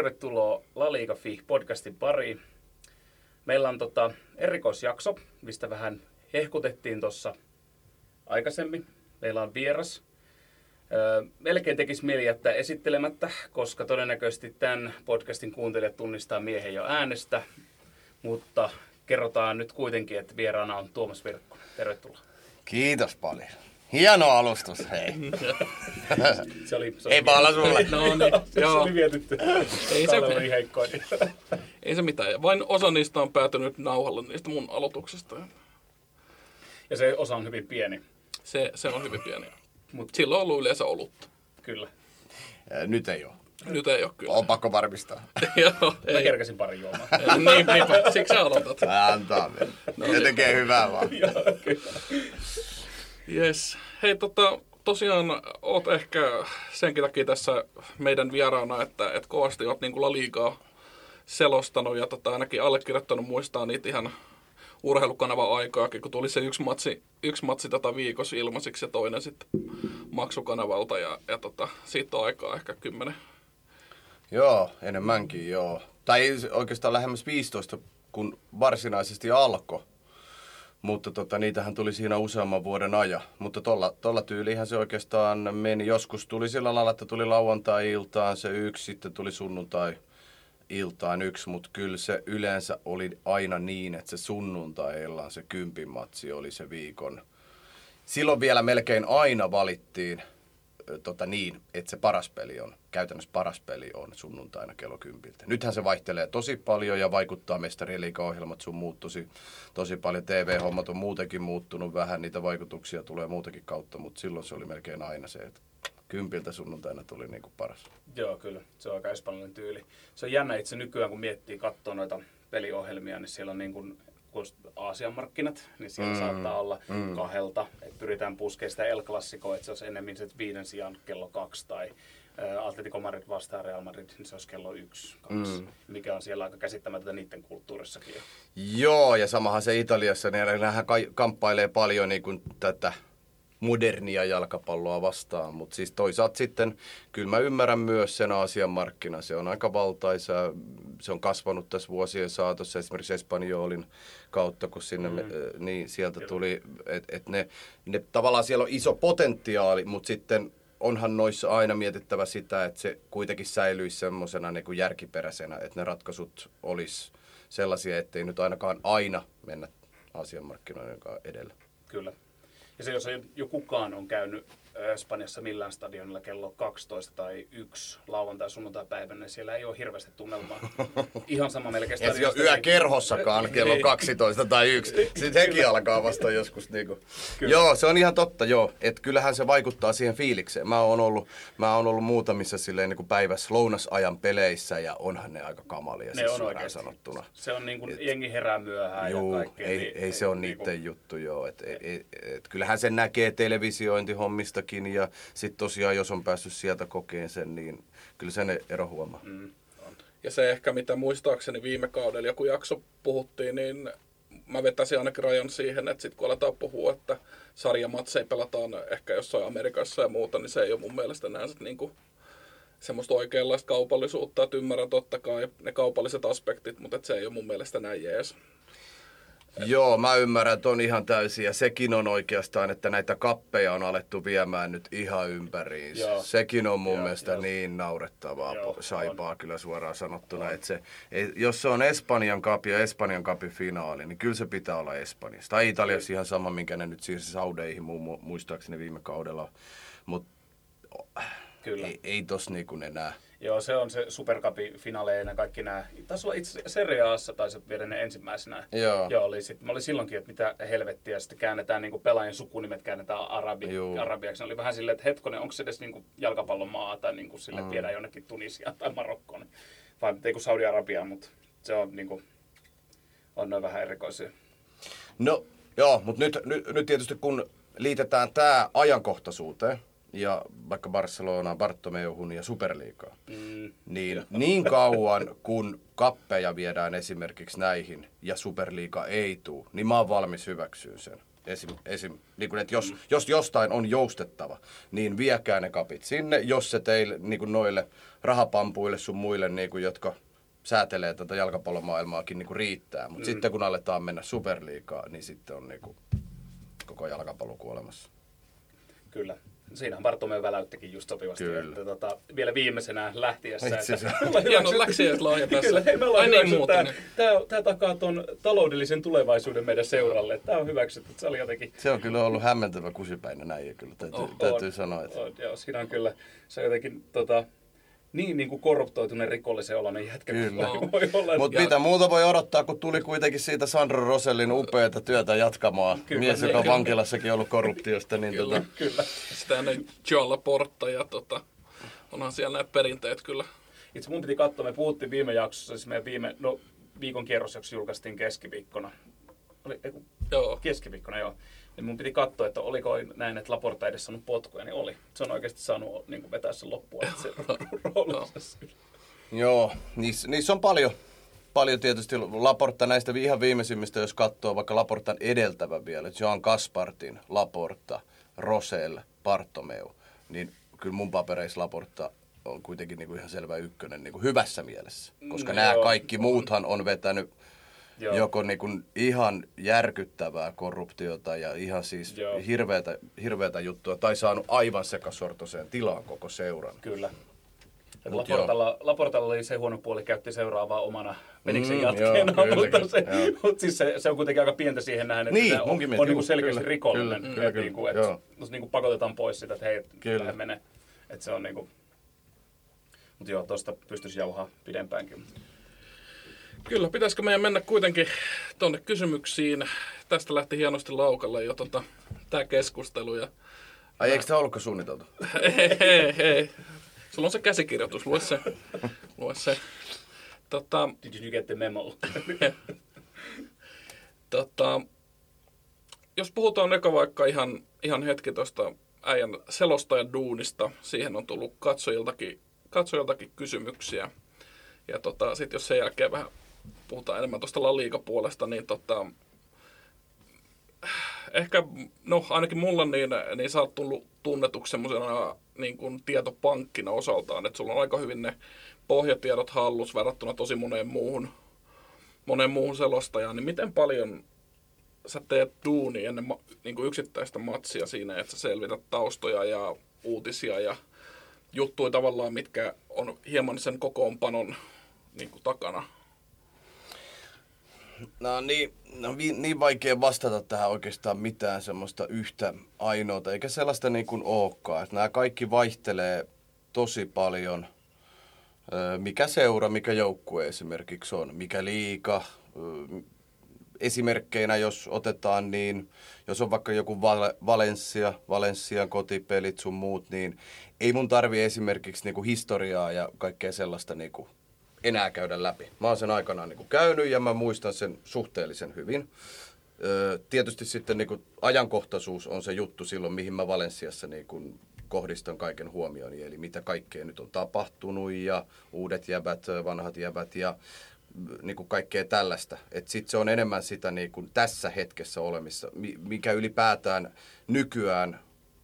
tervetuloa La Liga Fi podcastin pariin. Meillä on tota erikoisjakso, mistä vähän hehkutettiin tuossa aikaisemmin. Meillä on vieras. Öö, melkein tekisi mieli jättää esittelemättä, koska todennäköisesti tämän podcastin kuuntelijat tunnistaa miehen jo äänestä. Mutta kerrotaan nyt kuitenkin, että vieraana on Tuomas Virkkonen. Tervetuloa. Kiitos paljon. Hieno alustus, hei. Se oli, se oli Ei pala sulle. No niin, se joo. oli mietitty. Ei se- oli heikkoin. Ei se mitään. Vain osa niistä on päätynyt nauhalle niistä mun aloituksista. Ja se osa on hyvin pieni. Se, se on hyvin pieni. Mut- Mutta sillä on ollut yleensä olutta. Kyllä. Nyt ei ole. Nyt ei ole kyllä. On pakko varmistaa. Joo, Mä ei. kerkäsin pari juomaa. niin, niinpä. Siksi sä aloitat. Antaa mennä. Ne tekee hyvää vaan. Joo, kyllä. Yes. Hei, tota, tosiaan oot ehkä senkin takia tässä meidän vieraana, että, että kovasti oot niin La Ligaa selostanut ja tota, ainakin allekirjoittanut muistaa niitä ihan urheilukanavan aikaakin, kun tuli se yksi matsi, yksi matsi tätä viikossa ilmaisiksi ja toinen sitten maksukanavalta ja, ja tota, siitä on aikaa ehkä kymmenen. Joo, enemmänkin joo. Tai oikeastaan lähemmäs 15, kun varsinaisesti alkoi. Mutta tota, niitähän tuli siinä useamman vuoden ajan. Mutta tolla, tolla tyylihän se oikeastaan meni. Joskus tuli sillä lailla, että tuli lauantai-iltaan se yksi, sitten tuli sunnuntai-iltaan yksi. Mutta kyllä se yleensä oli aina niin, että se sunnuntai-illan se kympin matsi oli se viikon. Silloin vielä melkein aina valittiin tota niin, että se paras peli on, käytännössä paras peli on sunnuntaina kello kympiltä. Nythän se vaihtelee tosi paljon ja vaikuttaa mestariliiga-ohjelmat sun muut tosi, tosi paljon. TV-hommat on muutenkin muuttunut vähän, niitä vaikutuksia tulee muutenkin kautta, mutta silloin se oli melkein aina se, että kympiltä sunnuntaina tuli niinku paras. Joo, kyllä. Se on aika espanjalainen tyyli. Se on jännä itse nykyään, kun miettii, katsoo noita peliohjelmia, niin siellä on niin kuin kun Aasian markkinat, niin siellä mm. saattaa olla mm. kahdelta. Et pyritään puskemaan sitä El Clasicoa, että se olisi enemmän se viiden sijaan kello kaksi tai Atletico Madrid vastaan Real Madrid, niin se olisi kello yksi, kaksi. Mm. Mikä on siellä aika käsittämätöntä niiden kulttuurissakin jo. Joo, ja samahan se Italiassa, niin kai- kamppailee paljon niin kuin tätä modernia jalkapalloa vastaan, mutta siis toisaalta sitten kyllä mä ymmärrän myös sen Aasian markkina, se on aika valtaisa, se on kasvanut tässä vuosien saatossa esimerkiksi Espanjolin kautta, kun sinne, mm. me, niin sieltä tuli, että et ne, ne tavallaan siellä on iso potentiaali, mutta sitten onhan noissa aina mietittävä sitä, että se kuitenkin säilyisi semmoisena niin kuin järkiperäisenä, että ne ratkaisut olisi sellaisia, ettei nyt ainakaan aina mennä Aasian markkinoiden kanssa edellä. Kyllä. Ja se, jos ei jo kukaan on käynyt Espanjassa millään stadionilla kello 12 tai 1 lauantai sunnuntai päivänä, niin siellä ei ole hirveästi tunnelmaa. Ihan sama melkein Ja se on stadionista, yökerhossakaan kello Niin. 12 tai 1. Sitten hekin alkaa vasta joskus. Niinku. Joo, se on ihan totta, joo. Et kyllähän se vaikuttaa siihen fiilikseen. Mä oon ollut, mä oon ollut muutamissa silleen niinku päivässä lounasajan peleissä ja onhan ne aika kamalia Ne siis on oikeasti. sanottuna. Se on niin kuin, jengi herää myöhään Joo, ja kaikkea. ei, niin- ei se ole niinku- niiden juttu, joo. Et, et, et, et, kyllähän sen näkee televisiointihommistakin ja sitten tosiaan, jos on päässyt sieltä kokeen sen, niin kyllä sen ero huomaa. Mm. Ja se ehkä, mitä muistaakseni viime kaudella joku jakso puhuttiin, niin mä vetäisin ainakin rajan siihen, että sitten kun aletaan puhua, että sarjamatseja pelataan ehkä jossain Amerikassa ja muuta, niin se ei ole mun mielestä enää sit niinku semmoista oikeanlaista kaupallisuutta, että ymmärrän totta kai ne kaupalliset aspektit, mutta se ei ole mun mielestä näin jees. Joo, mä ymmärrän ton ihan täysin ja sekin on oikeastaan, että näitä kappeja on alettu viemään nyt ihan ympäriinsä. Joo. Sekin on mun Joo, mielestä joo. niin naurettavaa Joo, saipaa kyllä suoraan sanottuna, että se, jos se on Espanjan kapi ja Espanjan kapin finaali, niin kyllä se pitää olla Espanjassa. Tai Italiassa ihan sama, minkä ne nyt siirsi Saudeihin mu- mu- muistaakseni viime kaudella. Mutta Kyllä. ei, ei tos niinku enää. Joo, se on se Supercupin finaaleina kaikki nämä. Taisi olla itse asiassa Serie A:ssa taisi viedä ne ensimmäisenä. Joo. Joo oli sit, mä olin silloinkin, että mitä helvettiä, sitten käännetään niin pelaajien sukunimet käännetään arabi, Joo. arabiaksi. Ne oli vähän silleen, että hetkonen, onko se edes niin jalkapallon maa tai niin kuin sille mm. viedään jonnekin Tunisiaan tai Marokkoon. Vai ei kuin Saudi-Arabiaan, mutta se on niin kuin, on noin vähän erikoisia. No joo, mutta nyt, nyt, nyt tietysti kun liitetään tämä ajankohtaisuuteen ja vaikka Barcelonaan, Bartomeuhun ja Superliigaan, Mm, niin niin kauan kun kappeja viedään esimerkiksi näihin ja Superliiga ei tuu, niin mä oon valmis hyväksyä sen. Esim, esim, niin kuin, että jos, mm. jos jostain on joustettava, niin viekää ne kapit sinne, jos se teille, niin kuin noille rahapampuille sun muille, niin kuin, jotka säätelee tätä jalkapallomaailmaakin niin kuin riittää. Mutta mm. sitten kun aletaan mennä superliikaa, niin sitten on niin kuin, koko jalkapallo kuolemassa. Kyllä. Siinähän Bartomeu väläyttikin just sopivasti. Kyllä. Että, tota, vielä viimeisenä lähtiessä. Itse että, asiassa. Hieno läksiäislahja tässä. Kyllä, hei, me ollaan niin, muuten. tämä, tämä, tämä takaa tuon taloudellisen tulevaisuuden meidän seuralle. Tämä on hyväksytty. Se oli jotenkin... Se on kyllä ollut hämmentävä kusipäinen näin, kyllä täytyy, Oh, täytyy on, sanoa. Että... On, joo, siinä on kyllä, se on jotenkin tota, niin, niin kuin korruptoituneen rikollisen oloinen jätkä. Kyllä. voi olla. Mutta Ja- mitä muuta voi odottaa, kun tuli kuitenkin siitä Sandro Rosellin upeata työtä jatkamaan. Kyllä, Mies, joka on vankilassakin ollut korruptiosta, niin Kyllä. tota, Kyllä. Sitä ennen Joe Laporta ja tota, onhan siellä näitä perinteet kyllä. Itse mun piti katsoa, me puhuttiin viime jaksossa, siis meidän viime, no viikon kierrosjakso julkaistiin keskiviikkona. Oli, ei, Joo. keskiviikkona joo. Niin mun piti katsoa, että oliko näin, että Laporta edes saanut potkuja, niin oli. Se on oikeasti saanut niin kuin vetää sen loppuun, että se joo, niissä, niissä on paljon. Paljon tietysti Laporta näistä ihan viimeisimmistä, jos katsoo vaikka Laportan edeltävä vielä, Jean Kaspartin, Laporta, Rosell, Bartomeu, niin kyllä mun papereissa Laporta on kuitenkin niin kuin ihan selvä ykkönen niin kuin hyvässä mielessä. Koska No nämä joo, kaikki on. muuthan on vetänyt Joo. joko niin kuin ihan järkyttävää korruptiota ja ihan siis Joo. hirveätä, hirveätä juttua, tai saanut aivan sekasortoiseen tilaan koko seuran. Kyllä. Mut Laportalla, Laportalla oli se huono puoli, käytti seuraavaa omana peliksen Mm, jatkeena, joo, kyllä, mutta, kyllä, se, joo. mutta siis se, se, on kuitenkin aika pientä siihen nähden, että Niin, se on, on niin kuin selkeästi kyllä, rikollinen. kyllä, että kyllä, niin kuin, kyllä, että, niin kuin pakotetaan pois sitä, että hei, Kyllä. kyllä. mene. Että se on niin kuin, mutta joo, tuosta pystyisi jauhaa pidempäänkin. Kyllä, pitäisikö meidän mennä kuitenkin tuonne kysymyksiin? Tästä lähti hienosti laukalle jo tota, tämä keskustelu. Ja... Ai eikö tämä ollutkaan suunniteltu? Hei, hei, hei. Sulla on se käsikirjoitus, lue se. Lue se. Tota, Did you get the memo? tota, jos puhutaan eka vaikka ihan, ihan hetki tuosta äijän selostajan duunista, siihen on tullut katsojiltakin, katsojiltakin kysymyksiä. Ja tota, sitten jos sen jälkeen vähän puhutaan enemmän tuosta La Liga-puolesta, niin tota, ehkä, no ainakin mulla niin, niin sä oot tullut tunnetuksi semmoisena niin kuin tietopankkina osaltaan, että sulla on aika hyvin ne pohjatiedot hallus verrattuna tosi moneen muuhun, moneen muuhun selostajaan, niin miten paljon sä teet duunia ennen niin kuin yksittäistä matsia siinä, että sä selvität taustoja ja uutisia ja juttuja tavallaan, mitkä on hieman sen kokoonpanon niin kuin takana. No niin, no, niin vaikea vastata tähän oikeastaan mitään semmoista yhtä ainoata, eikä sellaista niin kuin olekaan. Että nämä kaikki vaihtelee tosi paljon. Mikä seura, mikä joukkue esimerkiksi on, mikä liika. Esimerkkeinä, jos otetaan, niin jos on vaikka joku Val- Valencia, Valenssian kotipelit sun muut, niin ei mun tarvi esimerkiksi niinku historiaa ja kaikkea sellaista niinku enää käydä läpi. Mä oon sen aikanaan niin kuin käynyt ja mä muistan sen suhteellisen hyvin. Tietysti sitten niin kuin ajankohtaisuus on se juttu silloin, mihin mä Valensiassa niin kuin kohdistan kaiken huomioni. Eli mitä kaikkea nyt on tapahtunut ja uudet jäbät, vanhat jäbät ja niin kuin kaikkea tällaista. Sitten se on enemmän sitä niin kuin tässä hetkessä olemissa, mi- mikä ylipäätään nykyään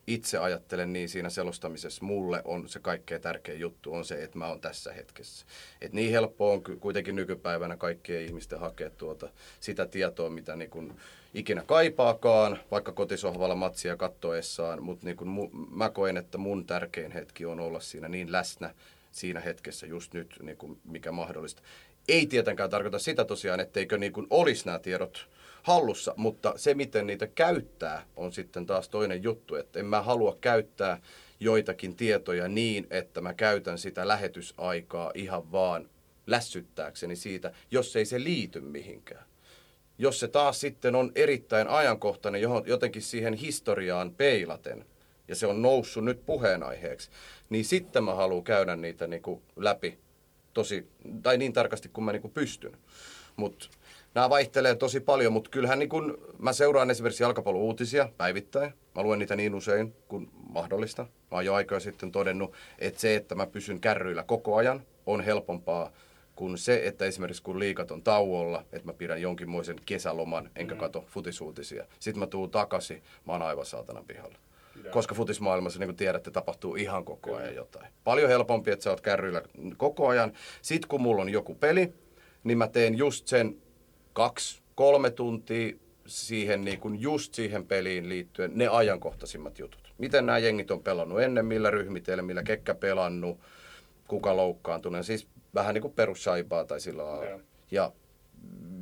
itse ajattelen niin siinä selostamisessa, mulle on se kaikkein tärkein juttu, on se, että mä oon tässä hetkessä. Et niin helppo on kuitenkin nykypäivänä kaikkien ihmisten hakea tuota, sitä tietoa, mitä niin kun ikinä kaipaakaan, vaikka kotisohvalla matsia kattoessaan, mutta niin mu- mä koen, että mun tärkein hetki on olla siinä niin läsnä siinä hetkessä just nyt, niin mikä mahdollista. Ei tietenkään tarkoita sitä tosiaan, etteikö niin olisi nämä tiedot hallussa, mutta se, miten niitä käyttää, on sitten taas toinen juttu. Että en mä halua käyttää joitakin tietoja niin, että mä käytän sitä lähetysaikaa ihan vaan lässyttääkseni siitä, jos ei se liity mihinkään. Jos se taas sitten on erittäin ajankohtainen johon, jotenkin siihen historiaan peilaten, ja se on noussut nyt puheenaiheeksi, niin sitten mä haluan käydä niitä niin kuin läpi tosi, tai niin tarkasti kuin mä niin kuin pystyn. Mutta nämä vaihtelee tosi paljon, mutta kyllähän niin kun, mä seuraan esimerkiksi jalkapallo-uutisia päivittäin. Mä luen niitä niin usein kuin mahdollista. Mä oon jo aikaa sitten todennut, että se, että mä pysyn kärryillä koko ajan, on helpompaa kuin se, että esimerkiksi kun liikat on tauolla, että mä pidän jonkinmoisen kesäloman, enkä mm. kato futisuutisia. Sitten mä tuun takaisin, mä oon aivan saatana pihalla. Joo. Koska futismaailmassa, niin kuin tiedätte, tapahtuu ihan koko ajan jotain. Paljon helpompi, että sä oot kärryillä koko ajan. Sitten kun mulla on joku peli, niin mä teen just sen kaksi, kolme tuntia siihen niin kuin just siihen peliin liittyen ne ajankohtaisimmat jutut. Miten nämä jengit on pelannut ennen, millä ryhmitelmillä, kekkä pelannut, kuka loukkaantunut. Siis vähän niin kuin perussaipaa tai sillä lailla. Ja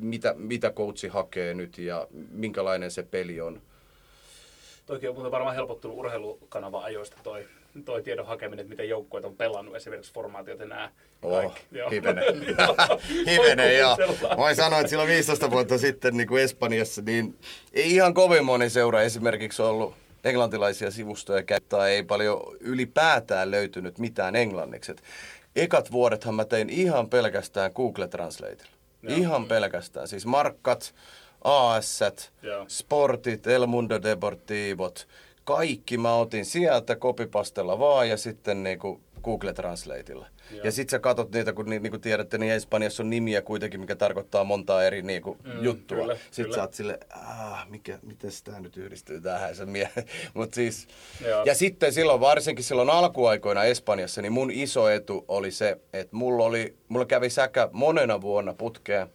mitä, mitä coachi hakee nyt ja minkälainen se peli on. Toki on muuten varmaan helpottunut urheilukanava ajoista toi, toi tiedon hakeminen, että miten joukkueet on pelannut, esimerkiksi formaatiot ja nämä. Oh, hivenen. hivenen, joo. Voin sanoa, että silloin 15 vuotta sitten niin kuin Espanjassa, niin ei ihan kovin moni seura esimerkiksi ollut englantilaisia sivustoja käyttää, ei paljon ylipäätään löytynyt mitään englanniksi. Et ekat vuodethan mä tein ihan pelkästään Google Translateilla. Joo. Ihan pelkästään. Siis markkat, AS, sportit, El Mundo Deportivot, kaikki mä otin sieltä kopipastella vaan ja sitten niinku Google Translateilla. Joo. Ja sit sä katot niitä, kun ni, niinku tiedätte, niin Espanjassa on nimiä kuitenkin, mikä tarkoittaa montaa eri niinku Mm, juttua. kyllä, Sitten kyllä. sä oot sille, ah, mikä, miten tää nyt yhdistyy tähän se mie. Mut siis, Joo. ja sitten silloin, varsinkin silloin alkuaikoina Espanjassa, niin mun iso etu oli se, että mulla, oli, mulla kävi säkä monena vuonna putkeen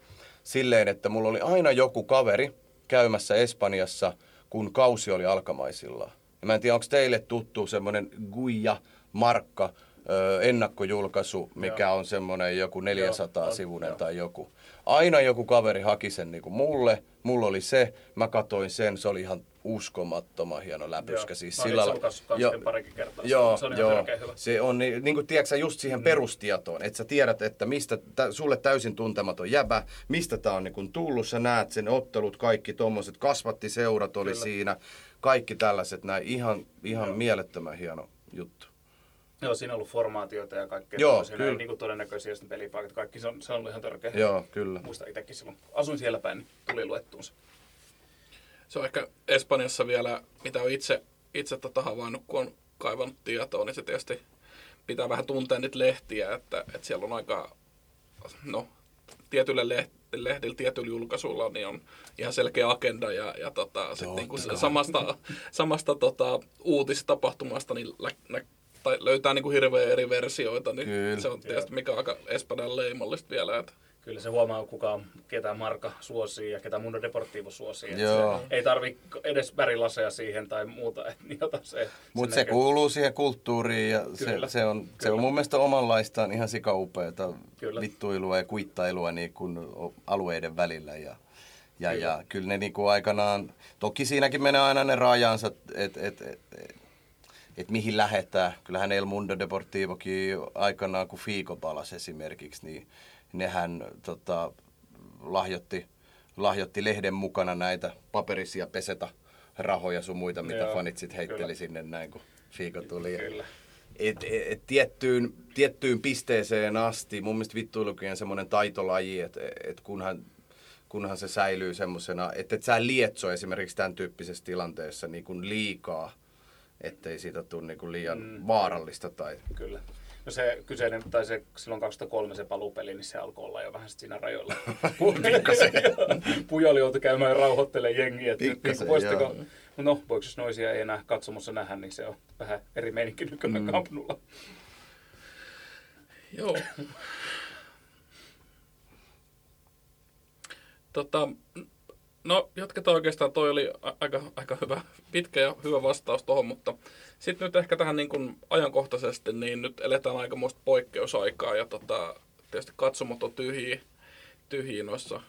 silleen, että mulla oli aina joku kaveri käymässä Espanjassa, kun kausi oli alkamaisillaan. Mä en tiedä, onko teille tuttu semmoinen Guija Markka ö, ennakkojulkaisu, mikä Joo. on semmoinen joku 400 on, sivunen joo. tai joku. Aina joku kaveri haki sen niin kuin mulle, mulla oli se, mä katoin sen, se oli ihan uskomattoman hieno läpyskä. Joo. Siis sillä Jo- parikin kertaa. Joo, Se on ihan joo. hyvä. Se on niin, niin kuin tiedätkö, just siihen perustietoon, että sä tiedät, että mistä tä, sulle täysin tuntematon jäbä, mistä tää on niin kuin tullut, sä näet sen ottelut, kaikki tommoset, kasvattiseurat oli Kyllä. siinä, kaikki tällaiset näin, ihan, ihan Joo. mielettömän hieno juttu. Joo, siinä on ollut formaatioita ja kaikkea. Joo, tämmöisiä, kyllä. Niin kuin todennäköisiä pelipaikat. Kaikki se on, se on ollut ihan törkeä. Joo, kyllä. Muista itsekin silloin. Asuin siellä päin, niin tuli luettuun se. Se on ehkä Espanjassa vielä, mitä on itse, itse tota havainnut, kun on kaivannut tietoa, niin se tietysti pitää vähän tuntea niitä lehtiä, että, että siellä on aika, no, tietyille leht- lehdillä, tietyillä julkaisuilla, niin on ihan selkeä agenda ja, ja tota, sit niinku se kai. samasta, samasta tota, uutistapahtumasta niin lä, nä, tai löytää niinku hirveän eri versioita, niin Kyllä. se on tietysti mikä on aika Espanjan leimallista vielä. Että, Kyllä se huomaa, kuka on, ketä Marka suosii ja ketä Mundo Deportivo suosii. Että Joo. se Ei tarvi edes värilaseja siihen tai muuta, että niin ota se. Mutta se kuuluu siihen kulttuuriin ja se, Kyllä, se, on, se kyllä. on mun mielestä omanlaistaan ihan sikaupeata Kyllä. vittuilua ja kuittailua niin kuin alueiden välillä. Ja, ja, Kyllä. ja kyllä ne niin kuin aikanaan, toki siinäkin menee aina ne rajansa, että et, et, et, et mihin lähetään. Kyllähän El Mundo Deportivokin aikanaan, kun Fiiko palasi esimerkiksi, niin nehän tota, lahjoitti, lahjoitti lehden mukana näitä paperisia peseta rahoja sun muita, mitä Joo, fanit sitten heitteli kyllä. sinne näin, kun Fiiko tuli. Kyllä. Et, et, et tiettyyn, tiettyyn pisteeseen asti, mun mielestä vittuilukin on semmoinen taitolaji, että et kunhan, kunhan se säilyy semmoisena, että et sä lietso esimerkiksi tämän tyyppisessä tilanteessa niin kuin liikaa, ettei siitä tule niin kuin liian Mm. mm. vaarallista tai Kyllä. Se kyseinen, tai se silloin 2003 se paluupeli, niin se alkoi olla jo vähän siinä rajoilla. Pikkasen. Pujali joutui käymään rauhoittelemaan jengiä. nyt Pikkasen, niinku voisitteko-. No, voiko jos noisia ei enää katsomossa nähdä, niin se on vähän eri meininki nykyään mm. Kampnulla. Joo. tota, no jatketaan oikeastaan, toi oli aika, aika hyvä, pitkä ja hyvä vastaus tuohon, mutta sitten nyt ehkä tähän niin kuin ajankohtaisesti, niin nyt eletään aikamoista poikkeusaikaa ja tota, tietysti katsomot on tyhjiä, tyhjiä noissa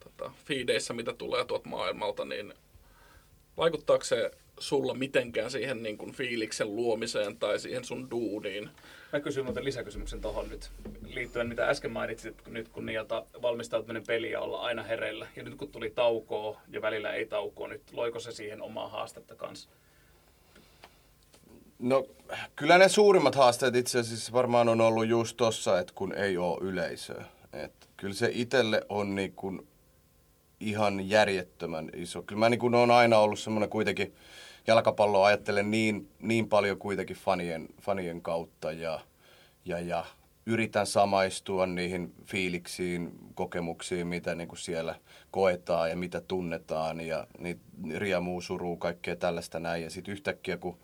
tota, feedeissä, mitä tulee tuolta maailmalta, niin vaikuttaako se sulla mitenkään siihen niin kuin fiiliksen luomiseen tai siihen sun duuniin? Mä kysyn muuten lisäkysymyksen tuohon nyt liittyen, mitä äsken mainitsit, että nyt kun niiltä valmistautuminen peli ja olla aina hereillä. Ja nyt kun tuli taukoa ja välillä ei taukoa, nyt loiko se siihen omaa haastetta kanssa? No kyllä ne suurimmat haasteet itse asiassa varmaan on ollut just tossa, että kun ei ole yleisöä. Et kyllä se itselle on niin kuin ihan järjettömän iso. Kyllä mä niin kuin on aina ollut semmoinen kuitenkin, jalkapalloa ajattelen niin, niin paljon kuitenkin fanien, fanien kautta ja, ja, ja yritän samaistua niihin fiiliksiin, kokemuksiin, mitä niin kuin siellä koetaan ja mitä tunnetaan ja niitä riemuu, suruu, kaikkea tällaista näin. Ja sitten yhtäkkiä, kun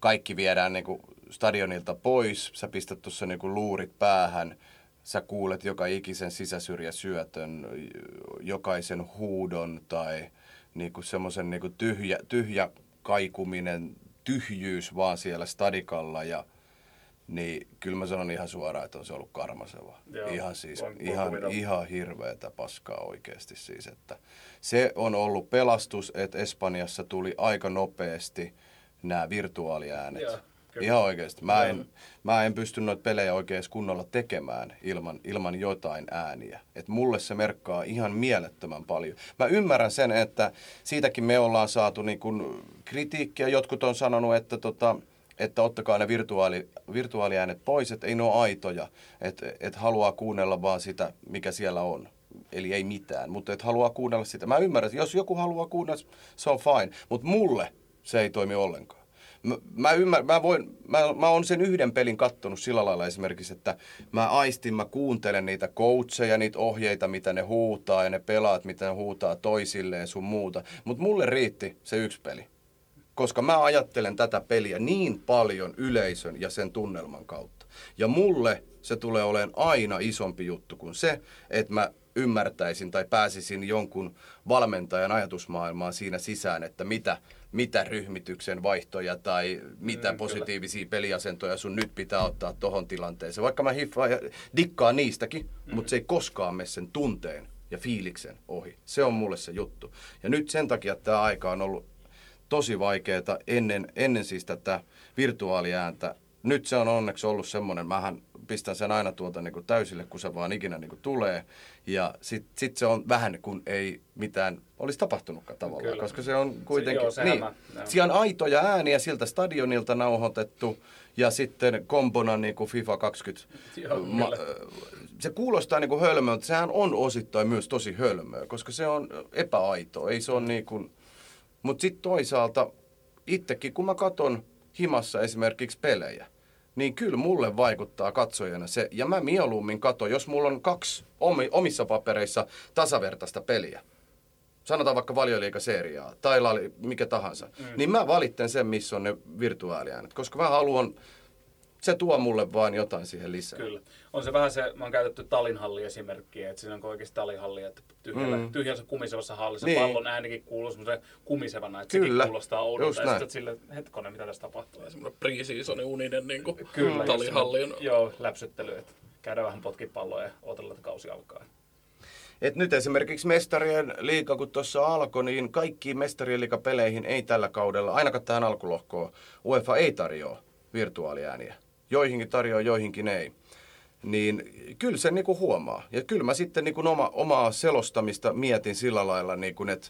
kaikki viedään niin kuin stadionilta pois, sä pistät tuossa niin kuin luurit päähän, sä kuulet joka ikisen sisäsyrjäsyötön, jokaisen huudon tai niin kuin semmoisen niin kuin tyhjä, tyhjä kaikuminen, tyhjyys vaan siellä stadikalla ja niin kyllä mä sanon ihan suoraan, että on se ollut karmaseva. Joo, ihan siis, voin ihan, ihan hirveätä paskaa oikeasti siis, että se on ollut pelastus, että Espanjassa tuli aika nopeasti nämä virtuaaliäänet. Joo, kyllä. Ihan oikeasti. Mä en, mä en pysty noita pelejä oikein kunnolla tekemään ilman, ilman jotain ääniä. Et mulle se merkkaa ihan mielettömän paljon. Mä ymmärrän sen, että siitäkin me ollaan saatu niin kun kritiikkiä. Jotkut on sanonut, että, tota, että ottakaa ne virtuaali, virtuaaliäänet pois, että ei ne ole aitoja. Että et haluaa kuunnella vaan sitä, mikä siellä on. Eli ei mitään, mutta et haluaa kuunnella sitä. Mä ymmärrän, että jos joku haluaa kuunnella, se on fine. Mutta mulle se ei toimi ollenkaan. Mä, mä, ymmär, mä, voin, mä, mä oon sen yhden pelin kattonut sillä lailla esimerkiksi, että mä aistin, mä kuuntelen niitä coacheja, niitä ohjeita, mitä ne huutaa ja ne pelaat, mitä ne huutaa toisilleen sun muuta. Mutta mulle riitti se yksi peli. Koska mä ajattelen tätä peliä niin paljon yleisön ja sen tunnelman kautta. Ja mulle se tulee olemaan aina isompi juttu kuin se, että mä ymmärtäisin tai pääsisin jonkun valmentajan ajatusmaailmaan siinä sisään, että mitä, mitä ryhmityksen vaihtoja tai mitä Mm, positiivisia peliasentoja sun nyt pitää ottaa tohon tilanteeseen. Vaikka mä hiffaan ja dikkaan niistäkin, mm. mutta se ei koskaan mene sen tunteen ja fiiliksen ohi. Se on mulle se juttu. Ja nyt sen takia tämä aika on ollut tosi vaikeaa ennen, ennen siis tätä virtuaaliääntä. Nyt se on onneksi ollut semmoinen, mähän pistän sen aina tuolta niin kuin täysille, kun se vaan ikinä niin kuin tulee. Ja sitten sit se on vähän kuin ei mitään olisi tapahtunutkaan tavallaan, Kyllä. koska se on kuitenkin... joo, se niin, joo. siellä on aitoja ääniä siltä stadionilta nauhoitettu ja sitten kompona niin kuin FIFA 20. Joo, ma- se kuulostaa niin kuin hölmöä, mutta sehän on osittain myös tosi hölmöä, koska se on epäaito. Ei se on niin kuin... Mutta sitten toisaalta itsekin, kun mä katon himassa esimerkiksi pelejä, niin kyllä mulle vaikuttaa katsojana se, ja mä mieluummin katon, jos mulla on kaksi omi, omissa papereissa tasavertaista peliä, sanotaan vaikka valioliikaseriaa tai lali, mikä tahansa, mm. niin mä valitten sen, missä on ne virtuaaliäänet, koska mä haluan, se tuo mulle vaan jotain siihen lisää. Kyllä. On se vähän se, mä oon käytetty Talinhalli esimerkkiä, että siinä on oikeasti Talinhalli, että tyhjällä, mm. Mm. tyhjässä kumisevassa hallissa Niin. pallon äänikin kuuluu semmoisen kumisevana, että Kyllä. sekin kuulostaa oudolta. Ja näin. sitten sille, hetkonen, mitä tässä tapahtuu. Semmoinen pre-seasonin uninen niin kuin Kyllä. talihallin. just Joo, läpsyttely, että käydään vähän potkipalloa ja odotella, että kausi alkaa. Et nyt esimerkiksi mestarien liiga, kun tuossa alkoi, niin kaikkiin mestarien liigapeleihin ei tällä kaudella, ainakaan tähän alkulohkoon, UEFA ei tarjoa virtuaaliääniä. Joihinkin tarjoaa, joihinkin ei. Niin kyllä se niinku huomaa. Ja kyllä mä sitten niinku oma, omaa selostamista mietin sillä lailla, niinku, että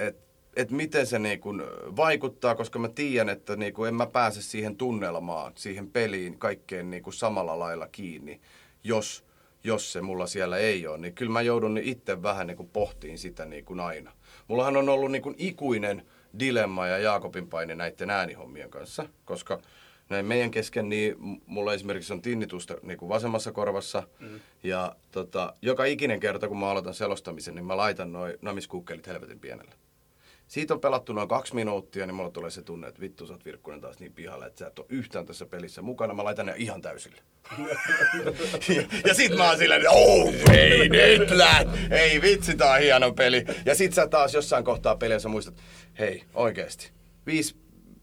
et, et miten se niinku vaikuttaa, koska mä tiedän, että niinku en mä pääse siihen tunnelmaan, siihen peliin kaikkeen niinku samalla lailla kiinni, jos, jos se mulla siellä ei ole. Niin kyllä mä joudun itse vähän niinku pohtiin sitä niinku aina. Mullahan on ollut niinku ikuinen dilemma ja Jaakobin paine näiden äänihommien kanssa, koska näin meidän kesken, niin mulla esimerkiksi on tinnitusta niin kuin vasemmassa korvassa. Mm. Ja tota, joka ikinen kerta, kun mä aloitan selostamisen, niin mä laitan noin namiskukkelit helvetin pienelle. Siitä on pelattu noin kaksi minuuttia, niin mulla tulee se tunne, että vittu sä oot Virkkunen taas niin pihalle, että sä et ole yhtään tässä pelissä mukana. Mä laitan ne ihan täysille. ja, ja sit mä oon silleen, oh, ei nyt läht. Ei vitsi, tää on hieno peli. Ja sit sä taas jossain kohtaa peliä sä muistat, hei oikeesti, viisi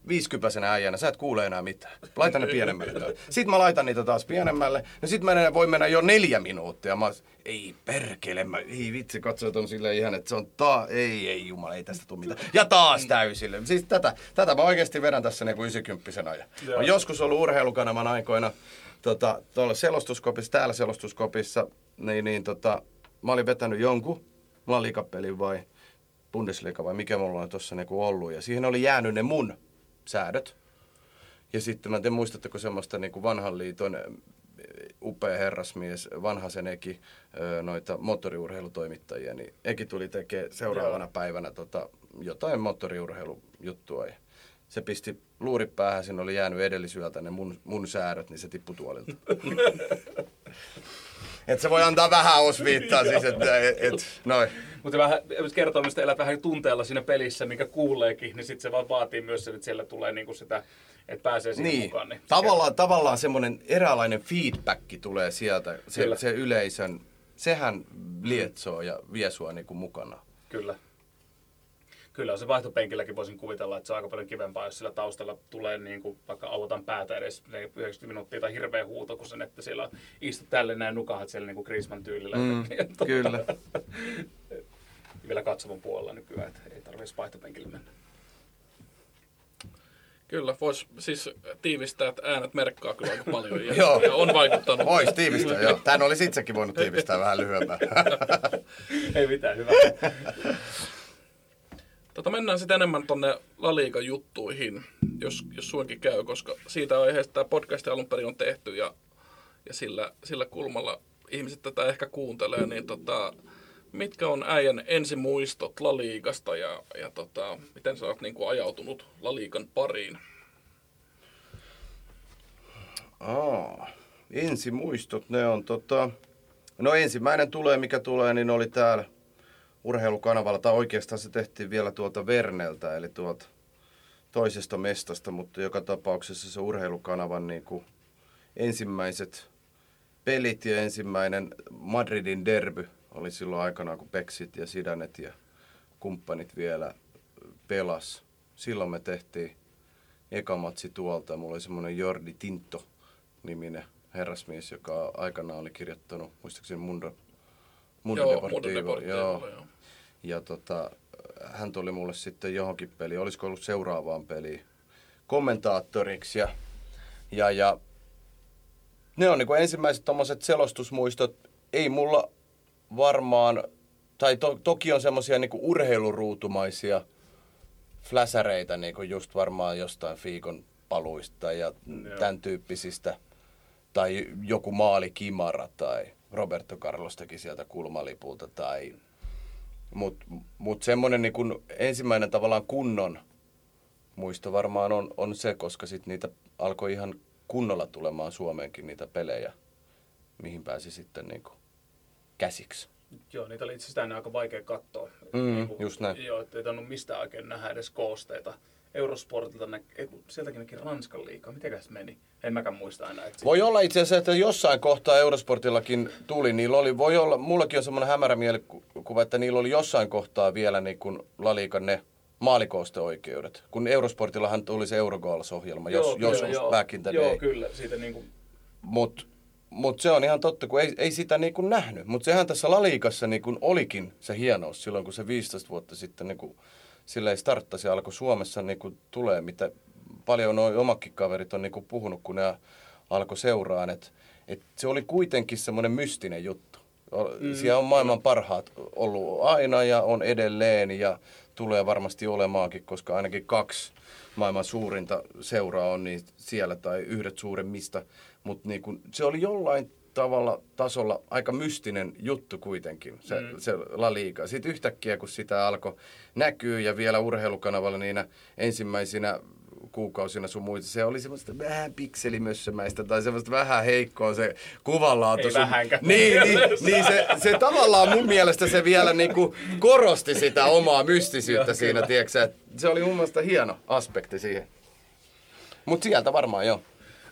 viisikypäisenä äijänä, sä et kuule enää mitään. Laita ne pienemmälle. Sitten mä laitan niitä taas pienemmälle. No sit menee, voi mennä jo neljä minuuttia. Mä ei perkele, mä, ei vitsi, katsojat on silleen ihan, että se on taa, ei, ei jumala, ei tästä tule mitään. Ja taas täysille. Siis tätä, tätä mä oikeasti vedän tässä niinku 90 ajan. Mä oon joskus ollut urheilukanavan aikoina tota, tuolla selostuskopissa, täällä selostuskopissa, niin, niin tota, mä olin vetänyt jonkun, mulla on vai Bundesliga vai mikä mulla on tuossa niinku ollut. Ja siihen oli jäänyt ne mun säädöt. Ja sitten mä en tiedä, muistatteko semmoista niin kuin vanhan liiton upea herrasmies, vanhasen Eki, ö, noita moottoriurheilutoimittajia, niin Eki tuli tekemään seuraavana Joo. päivänä tota, jotain moottoriurheilujuttua. Ja se pisti luurit päähän, siinä oli jäänyt edellisyöltä ne mun, mun säädöt, niin se tippui tuolilta. et se voi antaa vähän osviittaa siis, että et, et, noin. Mutta vähän jos kertoo, mistä elät vähän tunteella siinä pelissä, mikä kuuleekin, niin sitten se vaan vaatii myös sen, että siellä tulee niinku sitä, että pääsee siihen Niin, mukaan. Niin tavallaan, tavallaan semmoinen eräänlainen feedback tulee sieltä, se, Kyllä. se yleisön, sehän lietsoo ja vie sua niinku mukana. Kyllä. Kyllä, se vaihtopenkilläkin voisin kuvitella, että se on aika paljon kivempaa, jos sillä taustalla tulee niin kuin, vaikka autan päätä edes 90 minuuttia tai hirveä huuto, kun sen, että siellä istut tälle näin nukahat siellä niin kuin Griezmann tyylillä. Mm, Ja tota, kyllä. Vielä katsovun puolella nykyään, että ei tarvitsisi vaihtopenkille mennä. Kyllä, voisi siis tiivistää, että äänet merkkaa kyllä aika paljon ja, Joo. ja on vaikuttanut. Vois tiivistää, joo. Tän olisi itsekin voinut tiivistää vähän lyhyempään. ei mitään, hyvä. Tota, mennään sitten enemmän tonne La Liigan juttuihin, jos, jos suinkin käy, koska siitä aiheesta tämä podcast alun perin on tehty ja, ja sillä, sillä kulmalla ihmiset tätä ehkä kuuntelee, niin tota, mitkä on äijän ensimuistot La Liigasta ja, ja tota, miten sä oot niinku ajautunut La Liigan pariin? Aa, ensimuistot, ne on tota... No ensimmäinen tulee, mikä tulee, niin oli täällä urheilukanavalla, tai oikeastaan se tehtiin vielä tuolta Verneltä, eli tuolta toisesta mestasta, mutta joka tapauksessa se urheilukanavan niin kuin ensimmäiset pelit ja ensimmäinen Madridin derby oli silloin aikanaan, kun Peksit ja Sidanet ja kumppanit vielä pelas. Silloin me tehtiin eka matsi tuolta. Mulla oli semmoinen Jordi Tinto-niminen herrasmies, joka aikanaan oli kirjoittanut, muistaakseni Mundo, Mundo Joo, Deportivo. Mundo Deportivo, joo. joo. Ja tota, hän tuli mulle sitten johonkin peliin, olisiko ollut seuraavaan peliin, kommentaattoriksi. Ja, ja, ja ne on niin ensimmäiset tommoset selostusmuistot. Ei mulla varmaan, tai to, toki on semmoisia niin urheiluruutumaisia fläsäreitä niin just varmaan jostain Fiikon paluista ja Joo. tämän tyyppisistä. Tai joku maalikimara tai Roberto Carlos teki sieltä kulmalipulta tai mutta mut semmoinen niin kun ensimmäinen tavallaan kunnon muisto varmaan on, on se, koska sitten niitä alkoi ihan kunnolla tulemaan Suomeenkin niitä pelejä, mihin pääsi sitten niin käsiksi. Joo, niitä oli itse asiassa aika vaikea katsoa. Mm, just näin. Joo, ettei tainnut mistään oikein nähdä edes koosteita. Eurosportilta, nä- sieltäkin näki Ranskan liikaa. Mitenkäs meni? En mäkään muista enää. Että Voi olla itse asiassa, että jossain kohtaa Eurosportillakin tuli, niillä oli, voi olla, mullakin on semmoinen hämärä mielikuva, että niillä oli jossain kohtaa vielä niin kuin Laliikan ne maalikoosteoikeudet. Kun Eurosportillahan tuli se Eurogoals-ohjelma, jos, kyllä, joskus back in the joo, day. kyllä. Siitä niinku, Mutta mut se on ihan totta, kun ei, ei sitä niinku nähnyt. Mutta sehän tässä Laliikassa niinku olikin se hienous silloin, kun se 15 vuotta sitten niinku, silleen starttasi alkoi Suomessa niinku tulee, mitä paljon nuo omakin kaverit on niinku puhunut, kun ne alkoi seuraan. Että et se oli kuitenkin semmoinen mystinen juttu. Mm, Siellä on maailman parhaat ollut aina ja on edelleen ja tulee varmasti olemaankin, koska ainakin kaksi maailman suurinta seuraa on niin siellä tai yhdet suuremmista. Mutta niin kun, se oli jollain tavalla tasolla aika mystinen juttu kuitenkin, se, mm. se La Liga. Sitten yhtäkkiä, kun sitä alkoi näkyä ja vielä urheilukanavalla niinä ensimmäisinä kuukausina sun muita, se oli semmoista vähän pikselimössömäistä tai semmoista vähän heikkoa se kuvanlaatu. Ei sun- vähänkään. Niin, niin, niin se, se tavallaan mun mielestä se vielä niinku korosti sitä omaa mystisyyttä Joo, siinä, tiedätkö Se oli mun mielestä hieno aspekti siihen. Mutta sieltä varmaan joo.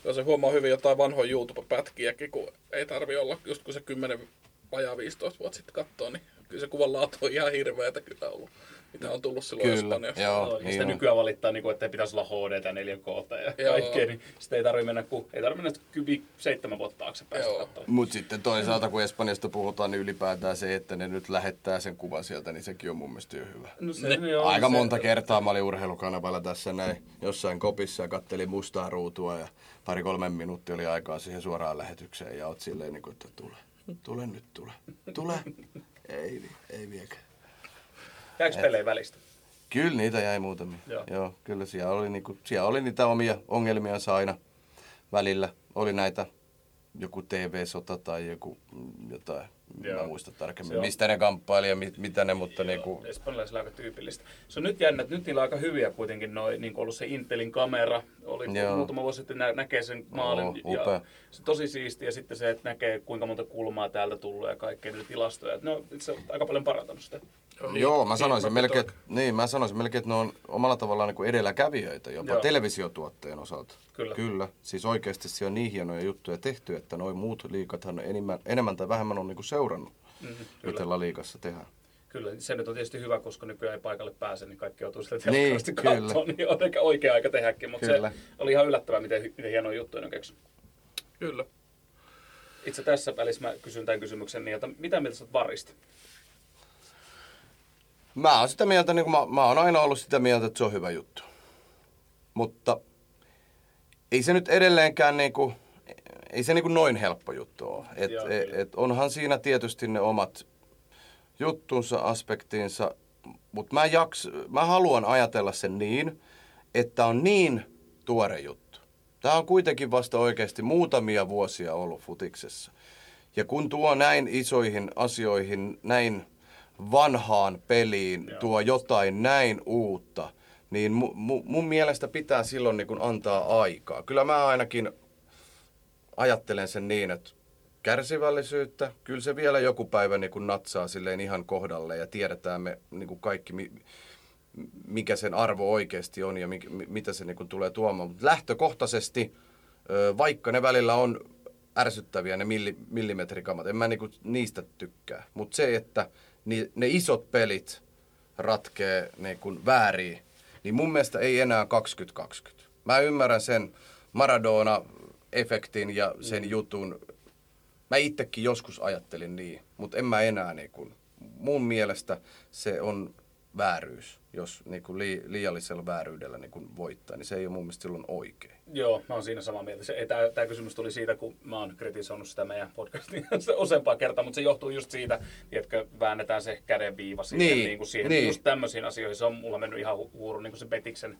Joo, se huomaa hyvin jotain vanhoja YouTube-pätkiäkin, kun ei tarvi olla, just kun se 10 vajaa 15 vuotta sitten katsoo, niin kyllä se kuvan laatu on ihan hirveätä kyllä ollut, mitä on tullut silloin Kyllä, Espanjassa. joo. Joo, ja niin sitä nykyään valittaa, niin kuin, että ei pitäisi olla HD ja 4K ja Joo. kaikkea, niin sitä ei tarvitse mennä, kun, ei tarvitse mennä seitsemän vuotta taaksepäin Joo. sitä katsoa. Mutta sitten toisaalta, kun Espanjasta puhutaan, niin ylipäätään se, että ne nyt lähettää sen kuvan sieltä, niin sekin on mun mielestä jo hyvä. No se, Ne- joo, Aika se, monta kertaa mä olin urheilukanavalla tässä näin jossain kopissa ja kattelin mustaa ruutua ja pari-kolme minuuttia oli aikaa siihen suoraan lähetykseen ja oot silleen, niin kuin, että tule, tule nyt, tule, tule. Ei, vi- ei viekään. Jääkö pelejä välistä? Kyllä niitä jäi muutamia. Joo. Joo. Kyllä siellä oli, niinku, siellä oli niitä omia ongelmiansa aina välillä. Oli näitä joku TV-sota tai joku mm, jotain. Joo. Mä Joo. muista tarkemmin, mistä ne kamppaili ja mit, mitä ne, mutta niinku, Espanjalaisilla aika tyypillistä. Se on nyt jännä, että nyt niillä on aika hyviä kuitenkin noin, niin ollut se Intelin kamera, oli Joo. muutama vuosi sitten nä- näkee sen maalin. Oo, upea. ja se tosi siistiä ja sitten se, että näkee kuinka monta kulmaa täältä tullut ja kaikkea niitä tilastoja. Ne on itse aika paljon parantanut sitä. Joo, mä sanoisin, Niin, melkein, TikTok. että- niin, mä sanoisin melkein, että ne on omalla tavallaan niin kuin edelläkävijöitä jopa Joo. televisiotuotteen osalta. Kyllä. Kyllä. Siis oikeasti siellä on niin hienoja juttuja tehty, että noin muut liikathan enemmän, enemmän tai vähemmän on niin kuin seurannut, Mhm, mitä kyllä. La Liigassa tehdään. Kyllä, se nyt on tietysti hyvä, koska nykyään ei paikalle pääse, niin kaikki joutuu sitä Niin, kyllä. katsoa, niin on ehkä oikea aika tehdäkin, mutta Kyllä. se oli ihan yllättävää, miten, miten hienoja juttuja ne on keksinyt. Kyllä. Itse tässä välissä mä kysyn tämän kysymyksen niiltä, mitä mieltä sä varista? Mä oon sitä mieltä, niin kuin mä, mä oon aina ollut sitä mieltä, että se on hyvä juttu. Mutta ei se nyt edelleenkään niin kuin, ei se niin kuin noin helppo juttu ole. Et, Joo, et, et onhan siinä tietysti ne omat juttunsa, aspektinsa, mutta mä, jaks, mä haluan ajatella sen niin, että on niin tuore juttu. Tämä on kuitenkin vasta oikeasti muutamia vuosia ollut futiksessa. Ja kun tuo näin isoihin asioihin, näin vanhaan peliin, Joo. tuo jotain näin uutta, niin mu, mu, mun mielestä pitää silloin niin kuin antaa aikaa. Kyllä mä ainakin ajattelen sen niin, että kärsivällisyyttä, kyllä se vielä joku päivä niin kuin natsaa silleen ihan kohdalle ja tiedetään me niin kuin kaikki, mi- mikä sen arvo oikeasti on ja mi- mi- mitä se niin kuin tulee tuomaan. Mutta lähtökohtaisesti, vaikka ne välillä on ärsyttäviä ne milli, millimetrikamat, en mä niin niistä tykkää. Mutta se, että ni, ne isot pelit ratkee niin kuin väärin, niin mun mielestä ei enää 2020. Mä ymmärrän sen Maradona-efektin ja sen jutun. Mä itsekin joskus ajattelin niin, mutta en mä enää niin kuin, mun mielestä se on vääryys, jos niin kuin li, liiallisella vääryydellä niin kuin voittaa, niin se ei ole mun mielestä silloin oikein. Joo, mä oon siinä samaa mieltä. Se, tämä, tämä kysymys tuli siitä, kun mä oon kritisoinut sitä meidän podcastia useampaa kertaa, mutta se johtuu just siitä, että väännetään se kädenviiva siihen, Niin, niin, kuin siihen niin. just tämmöisiin asioihin. Se on mulla mennyt ihan hu- huuru, niin kuin se Betiksen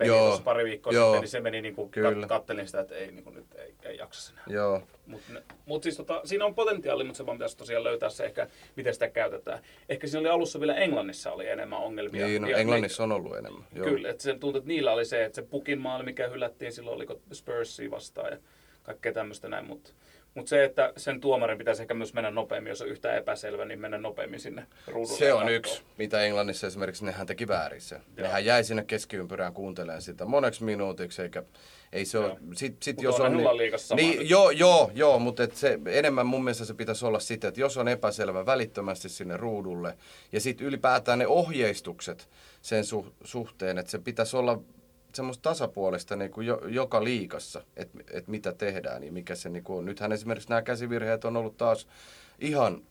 peli Joo, tuossa pari viikkoa joo, sitten, niin se meni niin kuin, kyllä. kat, kattelin sitä, että ei, niin kuin, nyt ei, ei jaksa sen. Joo, Mutta mut siis tota, siinä on potentiaali, mutta se vaan pitäisi tosiaan löytää se ehkä, miten sitä käytetään. Ehkä siinä oli alussa vielä Englannissa oli enemmän ongelmia. niin, no, Ja Englannissa on ollut enemmän. Joo. Kyllä, että se tuntui, että niillä oli se, että se pukin maali, mikä hylättiin silloin, oliko Spursia vastaan ja kaikkea tämmöistä näin, mutta mut se, että sen tuomarin pitäisi ehkä myös mennä nopeammin, jos on yhtään epäselvä, niin mennä nopeammin sinne ruudulle. Se on katsoa. yksi, mitä Englannissa esimerkiksi nehän teki väärin se. Joo. Nehän jäi sinne keskiympyrään kuuntelemaan sitä moneksi minuutiksi, eikä ei se ole, Joo. sit, sit Mut jos on... Liigassa sama niin, joo, joo, joo, mutta et se, enemmän mun mielestä se pitäisi olla sitä, että jos on epäselvä välittömästi sinne ruudulle, ja sitten ylipäätään ne ohjeistukset sen su, suhteen, että se pitäisi olla semmoista tasapuolista niin kuin jo, joka liikassa, että et mitä tehdään, niin mikä se niin kuin on. Nythän esimerkiksi nämä käsivirheet on ollut taas ihan,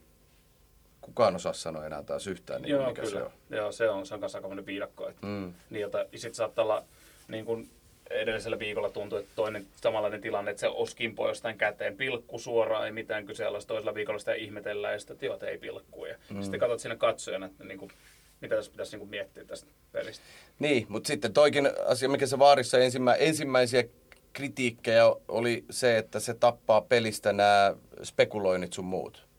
kukaan osaa sanoa enää taas yhtään, niin Joo, mikä kyllä. se on. Joo, se on, se on kanssa aikamoinen viidakko. Että Mm. niiltä, ja sitten saattaa olla, niin kuin edellisellä viikolla tuntui, että toinen samanlainen tilanne, että se oskimpoo jostain käteen, pilkku suoraan, ei mitään kyseenalaista. Toisella viikolla sitä ihmetellään ja sitten, että joo, ei pilkkuu. Ja mm. sitten katsot siinä katsojana, että niin kuin, mitä tässä pitäisi niin kuin miettiä tästä pelistä. Niin, mutta sitten toikin asia, mikä se vaarissa ensimmä, ensimmäisiä kritiikkejä oli se, että se tappaa pelistä nämä spekuloinnit sun muut.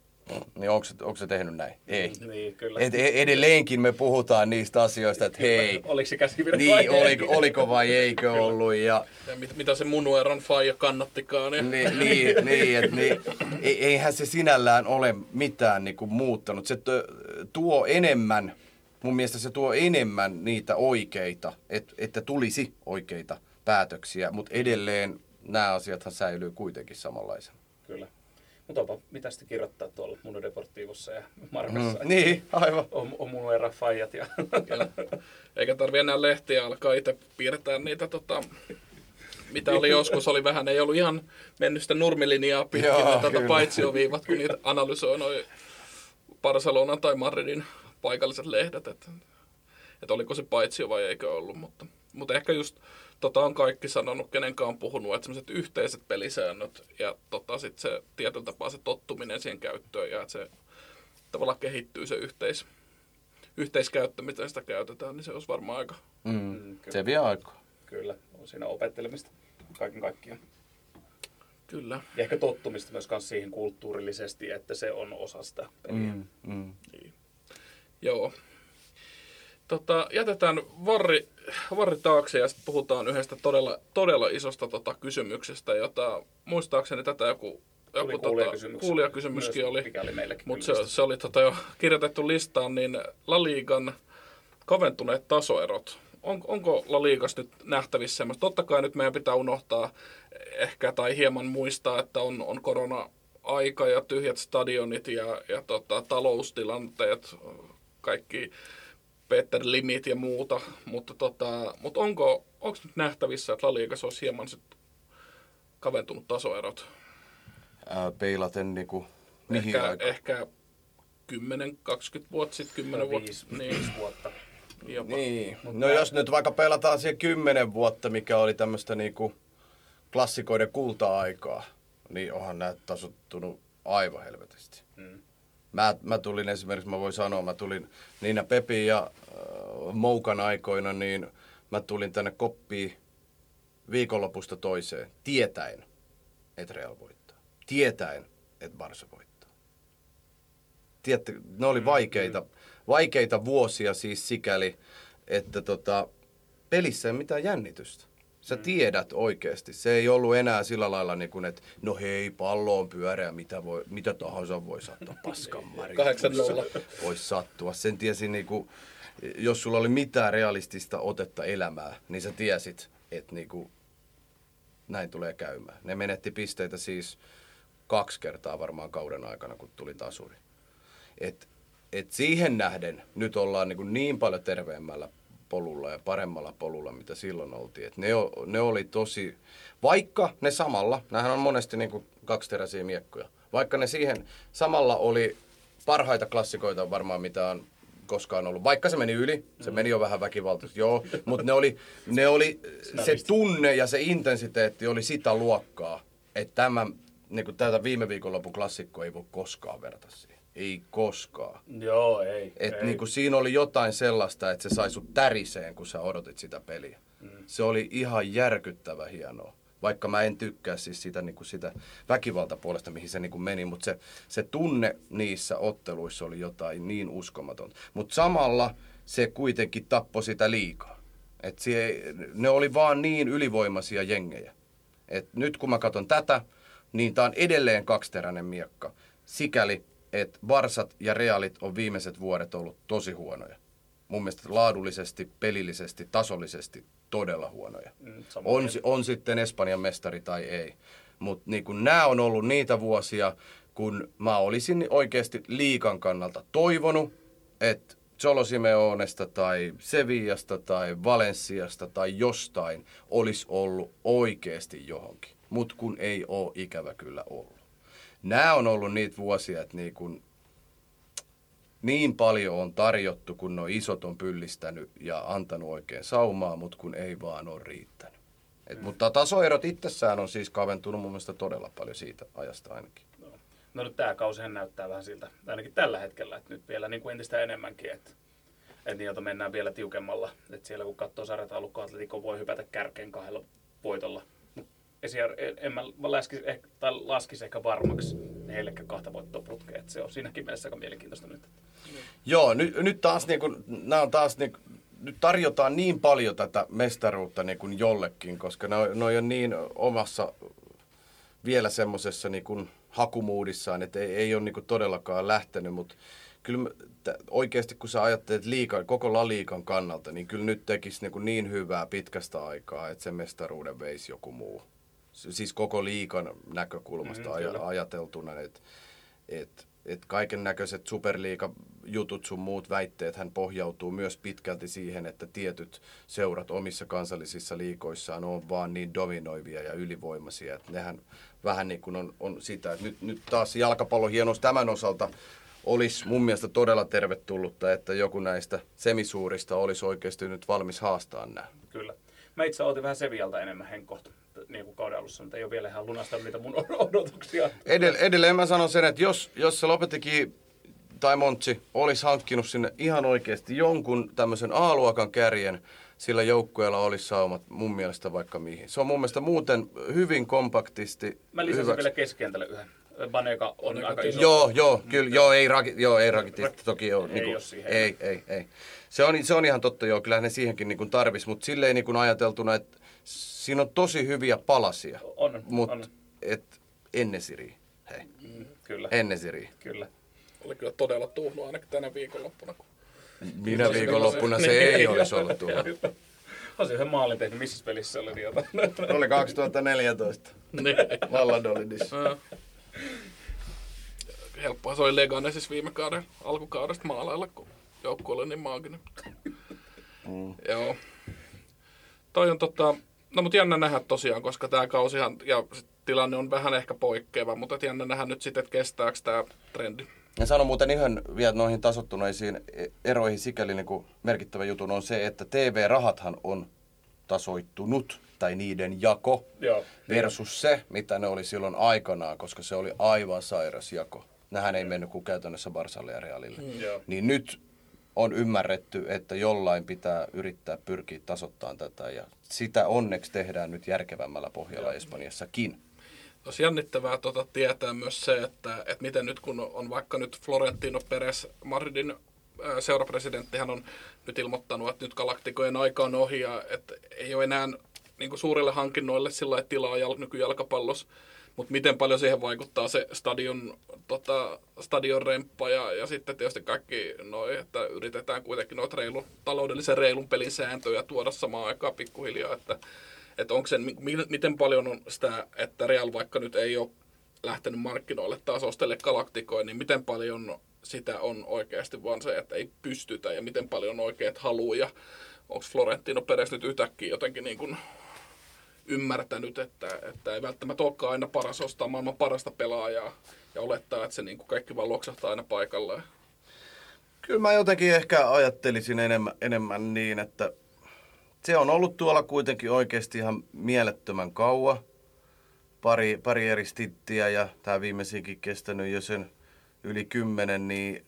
Niin onko se, onko se tehnyt näin? Ei. Niin, kyllä. Et, e- edelleenkin me puhutaan niistä asioista, että hei, Oliko se käsivirhe vai niin, ei? oliko, oliko vai eikö ollut. Ja, Ja mit, mitä se Munueron faija kannattikaan. Ja... niin, niin, niin, et, niin, ei- eihän se sinällään ole mitään niin kuin, muuttanut. Se tuo enemmän, mun mielestä se tuo enemmän niitä oikeita, et, että tulisi oikeita päätöksiä, mutta edelleen nämä asiathan säilyy kuitenkin samanlaisena. Kyllä. Mutta onpa, mitä sitten kirjoittaa tuolla Deportivossa ja Markassa. Mm, niin, aivan. On, on mun era faijat ja... Eikä tarvi enää lehtiä alkaa itse piirtää niitä, tota, mitä oli joskus, oli vähän, ei ollut ihan mennyt sitä nurmilinjaa pitkin, kyllä. paitsioviivat, kun niitä analysoi noin Barcelonan tai Madridin paikalliset lehdet, että, että oliko se paitsio vai eikö ollut, mutta, mutta ehkä just tota on kaikki sanonut, kenenkaan on puhunut, että sellaiset yhteiset pelisäännöt ja tota, sit se tietyllä tapaa se tottuminen siihen käyttöön ja että se tavallaan kehittyy se yhteis, yhteiskäyttö, miten sitä käytetään, niin se olisi varmaan aika Mm, Mm, kyllä. se vie aikaa. Kyllä, on siinä opettelemista kaiken kaikkiaan. Kyllä. Ja ehkä tottumista myös kans siihen kulttuurillisesti, että se on osa sitä peliä. Mm, mm. Joo. Tota, jätetään varri, varri taakse ja sitten puhutaan yhdestä todella, todella isosta tota, kysymyksestä, jota muistaakseni tätä joku, joku kuulijakysymys. tota, kuulijakysymyskin Myös, oli. Mutta se, se oli tota jo kirjoitettu listaan, niin La Ligan kaventuneet tasoerot. On, onko La Ligas nyt nähtävissä semmoista? Totta kai nyt meidän pitää unohtaa ehkä tai hieman muistaa, että on, on korona-aika ja tyhjät stadionit ja, ja tota, taloustilanteet, kaikki Peter Limit ja muuta, mutta, tota, mutta onko onko nyt nähtävissä, että La olisi hieman sit kaventunut tasoerot? Ää, peilaten niinku, mihin ehkä, aikaan? ehkä 10-20 vuotta sitten, 10 vuotta. viisi, Niin, viisi vuotta. jopa. Niin. No jos nyt vaikka pelataan siihen kymmenen vuotta, mikä oli tämmöistä niinku klassikoiden kulta-aikaa, niin onhan nämä tasottunut aivan helvetisti. Mm. Mä, mä tulin esimerkiksi, mä voin sanoa, mä tulin Niina Pepin ja äh, Moukan aikoina, niin mä tulin tänne koppiin viikonlopusta toiseen, tietäen, että Real voittaa. Tietäen, että Barca voittaa. Tiedätte, ne oli vaikeita, vaikeita vuosia siis sikäli, että tota, pelissä ei mitään jännitystä. Sä tiedät oikeasti. Se ei ollut enää sillä lailla, niin kuin, että no hei, pallo on pyöreä, mitä, voi, mitä tahansa voi sattua paskan Mari. 8-0. Voisi sattua. Sen tiesi, niin kuin, jos sulla oli mitään realistista otetta elämää, niin sä tiesit, että niin kuin, näin tulee käymään. Ne menetti pisteitä siis kaksi kertaa varmaan kauden aikana, kun tuli tasuri. Et, et siihen nähden nyt ollaan niin, kuin niin paljon terveemmällä polulla ja paremmalla polulla, mitä silloin oltiin. Et ne, ne oli tosi, vaikka ne samalla, nämähän on monesti niin kuin kaksiteräisiä miekkoja, vaikka ne siihen samalla oli parhaita klassikoita varmaan, mitä on koskaan ollut. Vaikka se meni yli, se meni jo vähän väkivaltaisesti, joo, mutta ne oli, ne oli, se tunne ja se intensiteetti oli sitä luokkaa, että tämä, niin kuin tätä viime viikonlopun klassikkoa ei voi koskaan verrata siihen. Ei koskaan. Joo, ei. Et ei. niinku siinä oli jotain sellaista, että se sai sut täriseen, kun sä odotit sitä peliä. Mm. Se oli ihan järkyttävä hienoa. Vaikka mä en tykkää siis sitä, niinku sitä väkivaltapuolesta, mihin se niinku meni, mutta se, se tunne niissä otteluissa oli jotain niin uskomatonta. Mutta samalla se kuitenkin tappoi sitä liikaa. Et sie, ne oli vaan niin ylivoimaisia jengejä. Et nyt kun mä katson tätä, niin tää on edelleen kaksiteräinen miekka. Sikäli, että Barsat ja Realit on viimeiset vuodet ollut tosi huonoja. Mun mielestä laadullisesti, pelillisesti, tasollisesti todella huonoja. Mm, on, on sitten Espanjan mestari tai ei. Mutta niin nämä on ollut niitä vuosia, kun mä olisin oikeasti liikan kannalta toivonut, että Cholo Simeonesta tai Sevillasta tai Valensiasta tai jostain olisi ollut oikeasti johonkin. Mutta kun ei ole ikävä kyllä ollut. Nämä on ollut niitä vuosia, että niin kun niin paljon on tarjottu, kun nuo isot on pyllistänyt ja antanut oikein saumaa, mutta kun ei vaan ole riittänyt. Et, mutta tasoerot itsessään on siis kaventunut mun mielestä todella paljon siitä ajasta ainakin. No nyt tämä kausihan näyttää vähän siltä, ainakin tällä hetkellä, että nyt vielä niin kuin entistä enemmänkin, että, että niiltä mennään vielä tiukemmalla. Että siellä kun katsoo sarjataulukkoa, Atletico voi hypätä kärkeen kahdella voitolla. Esimerkiksi en mä laskisi, ehkä, tai laskisi ehkä varmaksi heillekään kahta voittoa putkeen. Että se on siinäkin mielessä aika mielenkiintoista nyt. Joo, nyt, nyt taas niin kuin, nämä on taas niin, nyt tarjotaan niin paljon tätä mestaruutta niin kuin jollekin, koska ne on, ne on niin omassa vielä semmoisessa niin hakumuudissaan, että ei, ei ole niin todellakaan lähtenyt, mutta kyllä tä- oikeasti kun sä ajattelet liikan, koko laliikan kannalta, niin kyllä nyt tekisi niin, niin hyvää pitkästä aikaa, että se mestaruuden veisi joku muu. Siis koko liikan näkökulmasta mm, kyllä. ajateltuna, että et, et kaiken näköiset superliiga-jutut sun muut väitteet hän pohjautuu myös pitkälti siihen, että tietyt seurat omissa kansallisissa liikoissaan on vaan niin dominoivia ja ylivoimaisia, että nehän vähän niin kuin on, on sitä, että nyt, nyt taas jalkapallon hienous tämän osalta olisi mun mielestä todella tervetullutta, että joku näistä semisuurista olisi oikeasti nyt valmis haastaa nämä. Kyllä. Mä itse otin vähän Sevialta enemmän henkkohta niin kuin kauden alussa, mutta ei ole vielä ihan lunastanut niitä mun odotuksia. Edell- edelleen mä sanon sen, että jos, jos se lopettikin tai Montsi olisi hankkinut sinne ihan oikeasti jonkun tämmöisen A-luokan kärjen, sillä joukkueella olisi saumat mun mielestä vaikka mihin. Se on mun mielestä muuten hyvin kompaktisti Mä lisäsin hyväksi. vielä keskentälle yhden. Baneka on Baneka aika iso. Joo, joo, kyllä, joo, ei, raki, joo, ei rakitisti toki ole. Ei Niin kuin, ei, ei, ei. Se on, se on ihan totta, joo, kyllähän ne siihenkin niin tarvis, mutta silleen niin ajateltuna, että siinä on tosi hyviä palasia. On, Mutta on. et Ennesiri, hei, Mm, Kyllä, Ennesiri. kyllä. Oli kyllä todella tuhnu ainakin tänä viikonloppuna. kun- Minä viikonloppuna se ei olisi ollut tuolla. On se yhden maalin tehnyt, missä pelissä se oli niin jotain. Oli 2014. Niin. Valladolidis. Ää. Helppoa se oli Leganesissa viime kauden alkukaudesta maalailla, kun joukkue oli niin maaginen. Mm. Joo. Toi on tota, no mutta jännä nähdä tosiaan, koska tämä kausihan, ja tilanne on vähän ehkä poikkeava, mutta jännä nähdä nyt sitten, että kestääkö tämä trendi. Ja sano muuten ihan vielä noihin tasottuneisiin eroihin sikäli niin kuin merkittävä jutun on se, että TV-rahathan on tasoittunut, tai niiden jako, Joo. versus se, mitä ne oli silloin aikanaan, koska se oli aivan sairas jako. Nähän ei mennyt kuin käytännössä Barsalle ja Realille. Joo. Niin nyt on ymmärretty, että jollain pitää yrittää pyrkiä tasoittamaan tätä, ja sitä onneksi tehdään nyt järkevämmällä pohjalla Espanjassakin. Olisi jännittävää tota, tietää myös se, että, että miten nyt kun on vaikka nyt Florentino Perez, Madridin ää, seurapresidenttihän on nyt ilmoittanut, että nyt galaktikojen aika on ohi ja että ei ole enää niin kuin suurille hankinnoille sillä tilaa jal, nykyjalkapallossa. Mutta miten paljon siihen vaikuttaa se stadion, tota, stadion remppa ja, ja sitten tietysti kaikki noi, että yritetään kuitenkin noita reilu, taloudellisen reilun pelin sääntöjä tuoda samaan aikaan pikkuhiljaa, että että onko se, mi- miten paljon on sitä, että Real vaikka nyt ei ole lähtenyt markkinoille taas ostelle galaktikoja, niin miten paljon sitä on oikeasti vaan se, että ei pystytä ja miten paljon on oikeat haluja. ja onko Florentino Perez nyt yhtäkkiä jotenkin niin kuin ymmärtänyt, että, että ei välttämättä olekaan aina paras ostaa maailman parasta pelaajaa ja olettaa, että se niin kuin kaikki vaan loksahtaa aina paikalleen. Kyllä mä jotenkin ehkä ajattelisin enemmän, enemmän niin, että se on ollut tuolla kuitenkin oikeasti ihan mielettömän kauan. Pari, pari eri stittiä ja tämä viimeisinkin kestänyt jo sen yli kymmenen, niin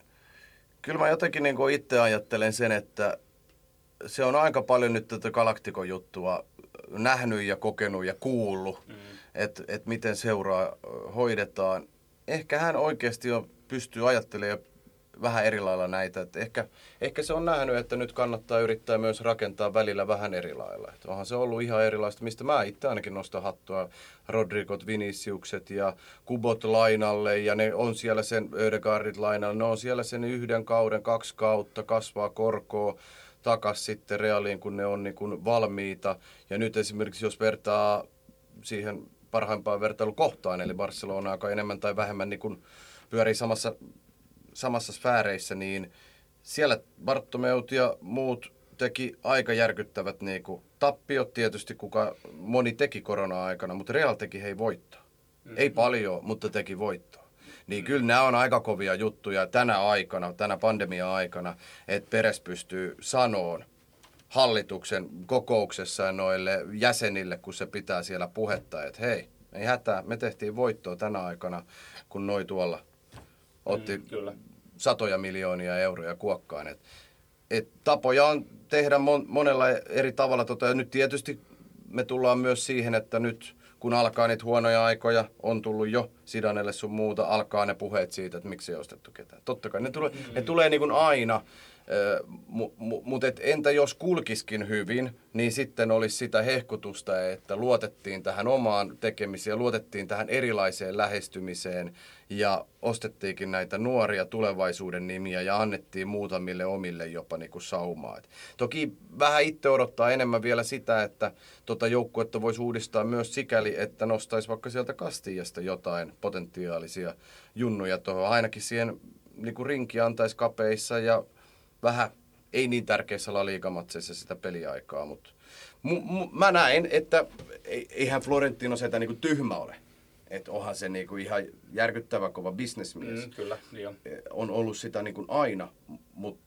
kyllä mä jotenkin niin itse ajattelen sen, että se on aika paljon nyt tätä galaktikon juttua nähnyt ja kokenut ja kuullut, mm. että et miten seuraa hoidetaan. Ehkä hän oikeasti jo pystyy ajattelemaan vähän eri lailla näitä. Et ehkä, ehkä se on nähnyt, että nyt kannattaa yrittää myös rakentaa välillä vähän eri lailla. Et onhan se ollut ihan erilaista, mistä mä itse ainakin nostan hattua. Rodrigot, Viniciukset ja Kubot lainalle ja ne on siellä sen Ödegaardit lainalle. Ne on siellä sen yhden kauden, kaksi kautta, kasvaa korkoa takas sitten reaaliin, kun ne on niin kuin valmiita. Ja nyt esimerkiksi jos vertaa siihen parhaimpaan vertailukohtaan, eli Barcelona, joka enemmän tai vähemmän niin kuin pyörii samassa, samassa sfääreissä, niin siellä Bartomeut ja muut teki aika järkyttävät niin kuin, tappiot tietysti, kuka moni teki korona-aikana, mutta Real teki hei voittoa. Mm-hmm. Ei paljon, mutta teki voittoa. Niin kyllä nämä on aika kovia juttuja tänä aikana, tänä pandemia-aikana, että Peres pystyy sanoon hallituksen kokouksessa noille jäsenille, kun se pitää siellä puhetta, että hei, ei hätää, me tehtiin voittoa tänä aikana, kun noi tuolla otti Mm, kyllä. satoja miljoonia euroja kuokkaan. Et, et tapoja on tehdä mon, monella eri tavalla. Tota, ja nyt tietysti me tullaan myös siihen, että nyt kun alkaa niitä huonoja aikoja, on tullut jo Sidanelle sun muuta, alkaa ne puheet siitä, että miksi ei ostettu ketään. Totta kai ne tulee, mm. ne tulee niin kuin aina, mutta mu, mut et entä jos kulkiskin hyvin, niin sitten olisi sitä hehkutusta, että luotettiin tähän omaan tekemiseen, luotettiin tähän erilaiseen lähestymiseen ja ostettiinkin näitä nuoria tulevaisuuden nimiä ja annettiin muutamille omille jopa niin kuin saumaa. Et toki vähän itse odottaa enemmän vielä sitä, että tota joukkuetta voisi uudistaa myös sikäli, että nostaisi vaikka sieltä Kastijasta jotain potentiaalisia junnuja tuohon. Ainakin siihen niin kuin rinki antaisi kapeissa ja vähän ei niin tärkeissä laliikamatseissa sitä peliaikaa, mutta mu, mu, mä näen, että eihän Florentino sitä niin kuin tyhmä ole. Että onhan se niin kuin ihan järkyttävä kova bisnesmies. Mm, kyllä, niin on. On ollut sitä niin kuin aina, mutta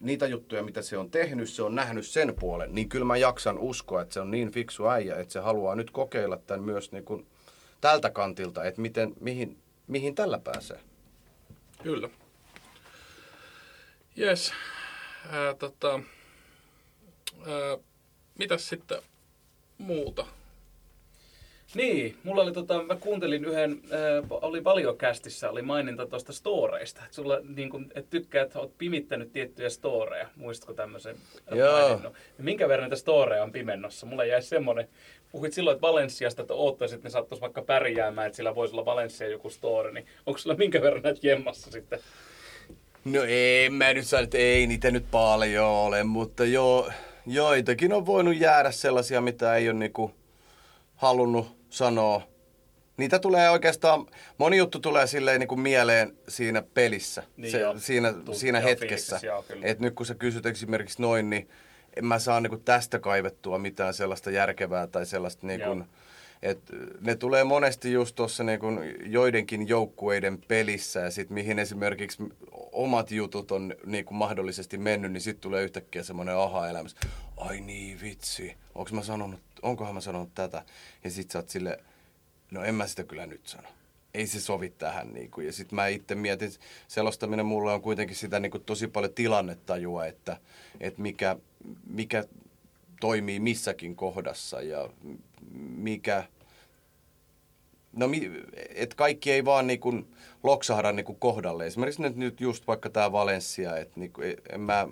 niitä juttuja, mitä se on tehnyt, se on nähnyt sen puolen, niin kyllä mä jaksan uskoa, että se on niin fiksu äijä, että se haluaa nyt kokeilla tämän myös niin kuin tältä kantilta, että miten, mihin, mihin tällä pääsee. Kyllä. Jes. Ää, tota, ää, mitäs sitten muuta? Niin, mulla oli tota, mä kuuntelin yhden, äh, oli Valiokästissä, oli maininta tuosta storeista. Että sulla niin kun, et tykkää, että oot pimittänyt tiettyjä storeja. Muistatko tämmöisen Joo. maininnon? Minkä verran niitä storeja on pimennossa? Mulla jäi semmonen, puhuit silloin, että Valenssiasta, että oottaisit, että ne sattuisi vaikka pärjäämään, että sillä voisi olla Valencia joku store, niin onko sulla minkä verran näitä jemmassa sitten? No ei, mä nyt sano, että ei niitä nyt paljon ole, mutta joo, joitakin on voinut jäädä sellaisia, mitä ei ole niinku halunnut sanoa. Niitä tulee oikeastaan, moni juttu tulee silleen niinku mieleen siinä pelissä, Niin se, joo. siinä, Tuu- siinä joo, hetkessä. fiiliksessä, joo, kyllä. Et nyt kun sä kysyt esimerkiksi noin, niin en mä saa niinku tästä kaivettua mitään sellaista järkevää tai sellaista niinku, Joo. et ne tulee monesti just tuossa niinku joidenkin joukkueiden pelissä ja sit mihin esimerkiksi omat jutut on niinku mahdollisesti mennyt, niin sitten tulee yhtäkkiä semmoinen aha-elämys. Ai niin vitsi, onko mä sanonut, onkohan mä sanonut tätä? Ja sit sä oot sille, no en mä sitä kyllä nyt sano. Ei se sovi tähän. Niinku. Ja sitten mä itse mietin, selostaminen mulle on kuitenkin sitä niinku tosi paljon tilannetajua, että, että mikä, mikä toimii missäkin kohdassa ja mikä... No, et kaikki ei vaan niinku loksahda niinku kohdalle. Esimerkiksi nyt, just vaikka tämä Valencia, että niinku, e- en mä,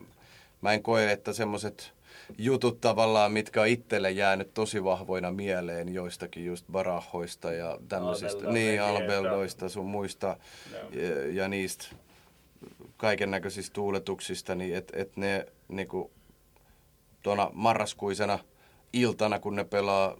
mä en koe, että semmoiset jutut tavallaan, mitkä on itselle jäänyt tosi vahvoina mieleen joistakin just barahoista ja tämmöisistä, Albelda, niin, albeldoista sun muista Joo. ja, ja niistä kaiken näköisistä tuuletuksista, niin että et ne niinku, tuona marraskuisena iltana, kun ne pelaa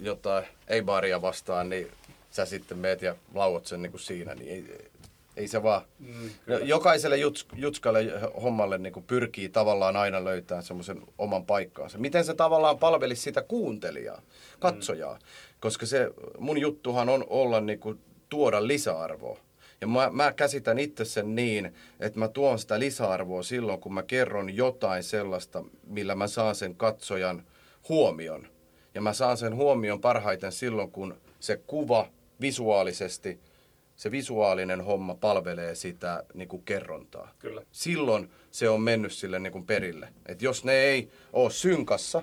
jotain ei-baaria vastaan, niin sä sitten meet ja lauot sen niin kuin siinä, niin ei, ei se vaan... Mm, No, jokaiselle juts, jutskalle ja hommalle niin kuin pyrkii tavallaan aina löytämään semmoisen oman paikkaansa. Miten se tavallaan palvelisi sitä kuuntelijaa, katsojaa? Mm. Koska se mun juttuhan on olla niin kuin, tuoda lisäarvoa. Ja mä, mä käsitän itse sen niin, että mä tuon sitä lisäarvoa silloin, kun mä kerron jotain sellaista, millä mä saan sen katsojan huomion. Ja mä saan sen huomion parhaiten silloin, kun se kuva visuaalisesti, se visuaalinen homma palvelee sitä niin kuin kerrontaa. Kyllä. Silloin se on mennyt sille niin kuin perille. Et jos ne ei ole synkassa,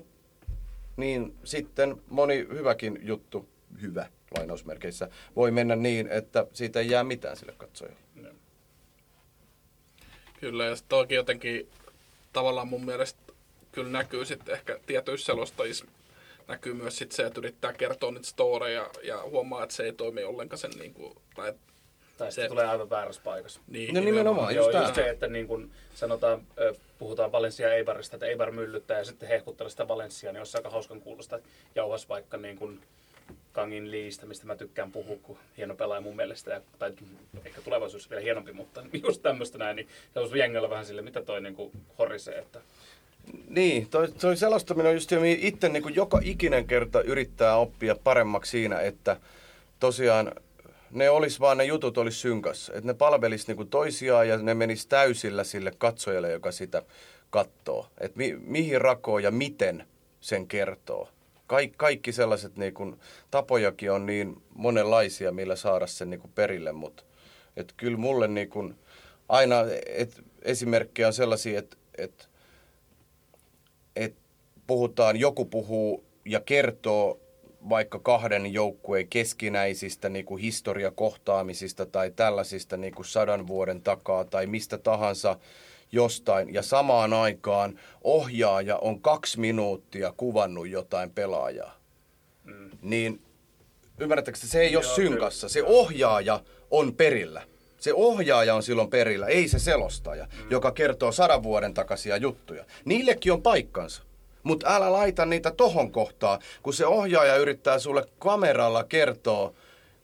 niin sitten moni hyväkin juttu, hyvä lainausmerkeissä, voi mennä niin, että siitä ei jää mitään sille katsojalle. Joo. Kyllä, ja sitten toki jotenkin tavallaan mun mielestä kyllä näkyy sitten ehkä tietyissä selostajissa näkyy myös sit se, että yrittää kertoa niitä storeja ja huomaa, että se ei toimi ollenkaan sen niin kuin, tai Tai Se- tulee aivan väärässä paikassa. niin, No nimenomaan, Joo, just just se, että niin kun sanotaan, puhutaan Valencia Eibarista, että Eibar myllyttää ja sitten hehkuttelee sitä Valenciaa, niin olisi aika hauskan kuulosta. että Jauhas vaikka niin kun Kangin Liistä, mistä mä tykkään puhua, kun hieno pelaaja mun mielestä, ja, tai ehkä tulevaisuudessa vielä hienompi, mutta just tämmöistä näin, niin se olisi jengellä vähän sille, mitä toi niin horisee, että Niin, toi, toi selostaminen on just se, itse niin joka ikinen kerta yrittää oppia paremmaksi siinä, että tosiaan ne olisi vaan ne jutut olisi synkassa. Että ne palvelisi niin toisiaan ja ne menisi täysillä sille katsojalle, joka sitä katsoo. Että mi, mihin rakoo ja miten sen kertoo. Kaik, kaikki sellaiset niin kuin, tapojakin on niin monenlaisia, millä saada sen niin kuin perille, mutta et kyllä mulle niin kuin, aina et, esimerkkejä on sellaisia, että et, et puhutaan, joku puhuu ja kertoo vaikka kahden joukkueen keskinäisistä niin kuin historiakohtaamisista tai tällaisista niin kuin sadan vuoden takaa tai mistä tahansa jostain. Ja samaan aikaan ohjaaja on kaksi minuuttia kuvannut jotain pelaajaa. Mm. Niin ymmärrättekö, että se ei ole Joo, synkassa. Se ohjaaja on perillä. Se ohjaaja on silloin perillä, ei se selostaja, mm. joka kertoo sadan vuoden takaisia juttuja. Niillekin on paikkansa. Mutta älä laita niitä tohon kohtaan, kun se ohjaaja yrittää sulle kameralla kertoa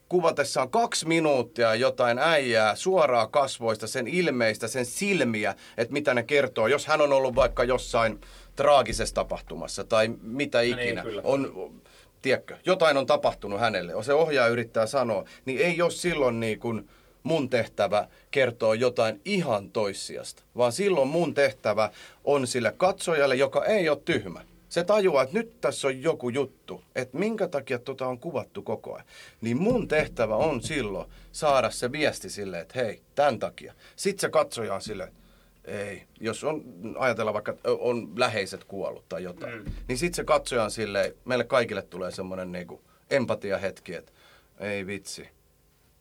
kuvatessaan kaksi minuuttia jotain äijää suoraa kasvoista, sen ilmeistä, sen silmiä, että mitä ne kertoo. Jos hän on ollut vaikka jossain traagisessa tapahtumassa tai mitä niin, ikinä, kyllä. on, tiedätkö, jotain on tapahtunut hänelle, se ohjaaja yrittää sanoa, niin ei ole silloin niin kuin mun tehtävä kertoa jotain ihan toissijasta, vaan silloin mun tehtävä on sille katsojalle, joka ei ole tyhmä. Se tajuaa, että nyt tässä on joku juttu, että minkä takia tota on kuvattu koko ajan. Niin mun tehtävä on silloin saada se viesti silleen, että hei, tämän takia. Sitten se katsoja on silleen, Ei. Jos on, ajatellaan vaikka, on läheiset kuollut tai jotain, mm. niin sitten se katsoja on silleen, meille kaikille tulee semmoinen niinku empatiahetki, että ei vitsi.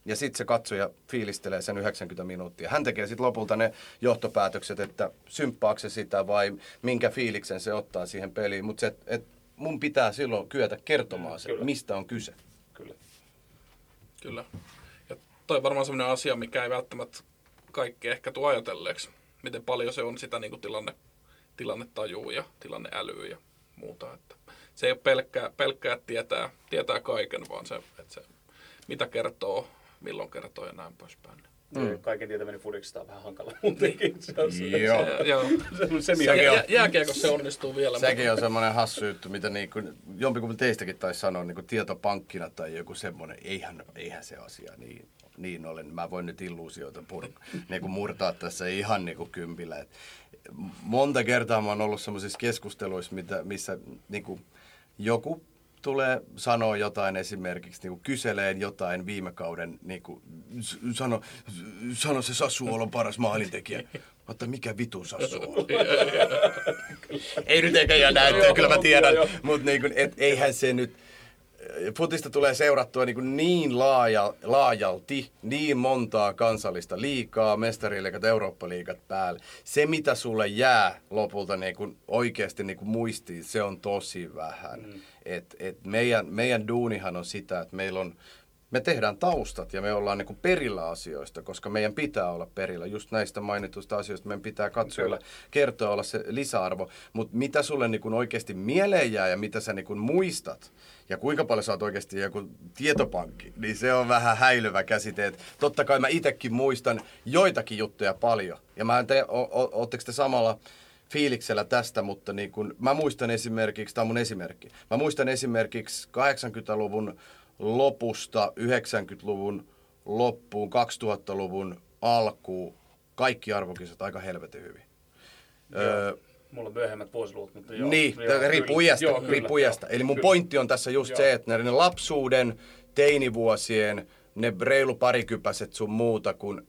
Ja sitten se katsoja fiilistelee sen 90 minuuttia. Hän tekee sitten lopulta ne johtopäätökset, että symppaako se sitä vai minkä fiiliksen se ottaa siihen peliin. Mutta et, et mun pitää silloin kyetä kertomaan se, Kyllä. mistä on kyse. Kyllä. Kyllä. Ja toi varmaan sellainen asia, mikä ei välttämättä kaikki ehkä tuo ajatelleeksi. Miten paljon se on sitä niin kuin tilanne, tilannetajua ja tilanneälyä ja muuta. Että se ei ole pelkkää, pelkkää tietää, tietää kaiken, vaan se, että se, mitä kertoo, milloin kertoo ja näin poispäin. Mm. Kaiken tietäminen fudiksesta on vähän hankala muutenkin. Se on se, Joo. Se, joo. se jääkiekossa se onnistuu vielä. Sekin on semmoinen hassu juttu, mitä niin kuin, jompikumpi teistäkin taisi sanoa niin kuin tietopankkina tai joku semmoinen. Eihän, eihän se asia niin, niin ole. Mä voin nyt illuusioita pur, niin kuin murtaa tässä ihan niin kuin kympillä. Et monta kertaa mä oon ollut semmoisissa keskusteluissa, mitä, missä niin kuin joku tulee sanoa jotain esimerkiksi, niin kuin kyselee jotain viime kauden, niin kuin, sano, sano se Sassu on paras maalintekijä. Mutta mikä vitu Sassu on? ei nyt eikä ja näyttää, kyllä mä tiedän. Mutta niin kuin, et, eihän se nyt, futista tulee seurattua niin, niin laaja, laajalti, niin montaa kansallista liikaa, mestariliigat, Eurooppa-liigat päälle. Se, mitä sulle jää lopulta niin kuin oikeasti niin kuin muistiin, se on tosi vähän. Mm. Et, et meidän, meidän duunihan on sitä, että meillä on, me tehdään taustat ja me ollaan niin kuin perillä asioista, koska meidän pitää olla perillä just näistä mainituista asioista. Meidän pitää katsojille kertoa olla se lisäarvo. Mutta mitä sulle niin kuin oikeasti mieleen jää ja mitä sä niin kuin muistat ja kuinka paljon sä oot oikeasti joku tietopankki, niin se on vähän häilyvä käsite. Et totta kai mä itekin muistan joitakin juttuja paljon. Ja mä en tiedä, o- o- ootteko te samalla fiiliksellä tästä, mutta niin kun, mä muistan esimerkiksi, tämä on mun esimerkki, mä muistan esimerkiksi 80-luvun lopusta 90-luvun loppuun, 2000-luvun alkuun, kaikki arvokisat aika helvetin hyvin. Öö, Mulla on myöhemmät vuosiluvut, mutta joo. niin, joo, riippuu iästä, Joo, kyllä, riippuu iästä. joo, Eli mun kyllä. pointti on tässä just Joo. se, että ne, lapsuuden, teinivuosien, ne reilu parikypäiset sun muuta, kun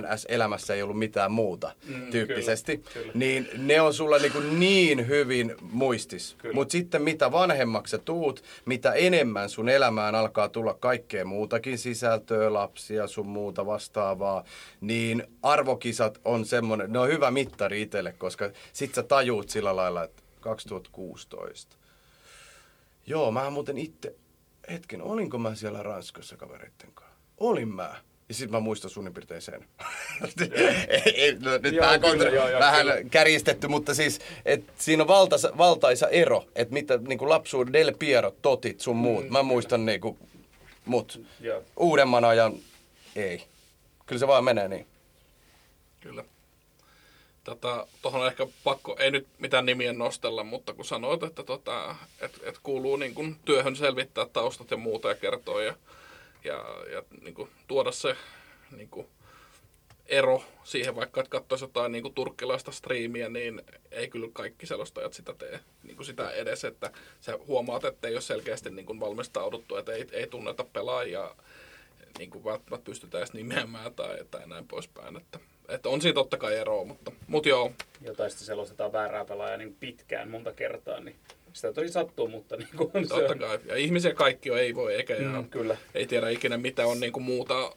NS-elämässä ei ollut mitään muuta Mm, tyyppisesti, kyllä, kyllä. niin ne on sulla niin, kuin niin hyvin muistis. Mutta sitten mitä vanhemmaksi sä tuut, mitä enemmän sun elämään alkaa tulla kaikkea muutakin sisältöä, lapsia, sun muuta vastaavaa, niin arvokisat on semmoinen, ne on hyvä mittari itselle, koska sit sä tajuut sillä lailla, että 2016. Joo, mä muuten itse, hetken, olinko mä siellä Ranskassa kavereitten kanssa? Olin mä. Ja sitten mä muistan suunnin piirtein sen. No, nyt Joo, vähän, kontra- joo, joo, vähän kyllä. kärjistetty, mutta siis et siinä on valtaisa, valtaisa ero, että mitä niin lapsuuden Del Piero, Totit, sun muut. Mm, mä muistan niin kuin, mut Joo. uudemman ajan ei. Kyllä se vaan menee niin. Kyllä. Tätä, tohon on ehkä pakko, ei nyt mitään nimien nostella, mutta kun sanoit, että tota, et, et kuuluu niin kun työhön selvittää taustat ja muuta ja kertoa ja, ja, ja niin kun tuoda se niin kun ero siihen, vaikka että katsoisi jotain niin kun turkkilaista striimiä, niin ei kyllä kaikki selostajat sitä tee niin kun sitä edes, että sä huomaat, että ei ole selkeästi niin kun valmistauduttu, että ei, ei tunneta pelaajia niin kuin välttämättä pystytään edes nimeämään tai, tai näin poispäin. Että, että on siinä totta kai eroa, mutta, mutta joo, Jotain sitten selostetaan väärää pelaajaa niin pitkään monta kertaa, niin sitä tosi sattuu, mutta niin kuin on totta se. kai. Ja ihmisiä kaikki on, ei voi eikä Mm, jää. kyllä. Ei tiedä ikinä mitä on niin kuin muuta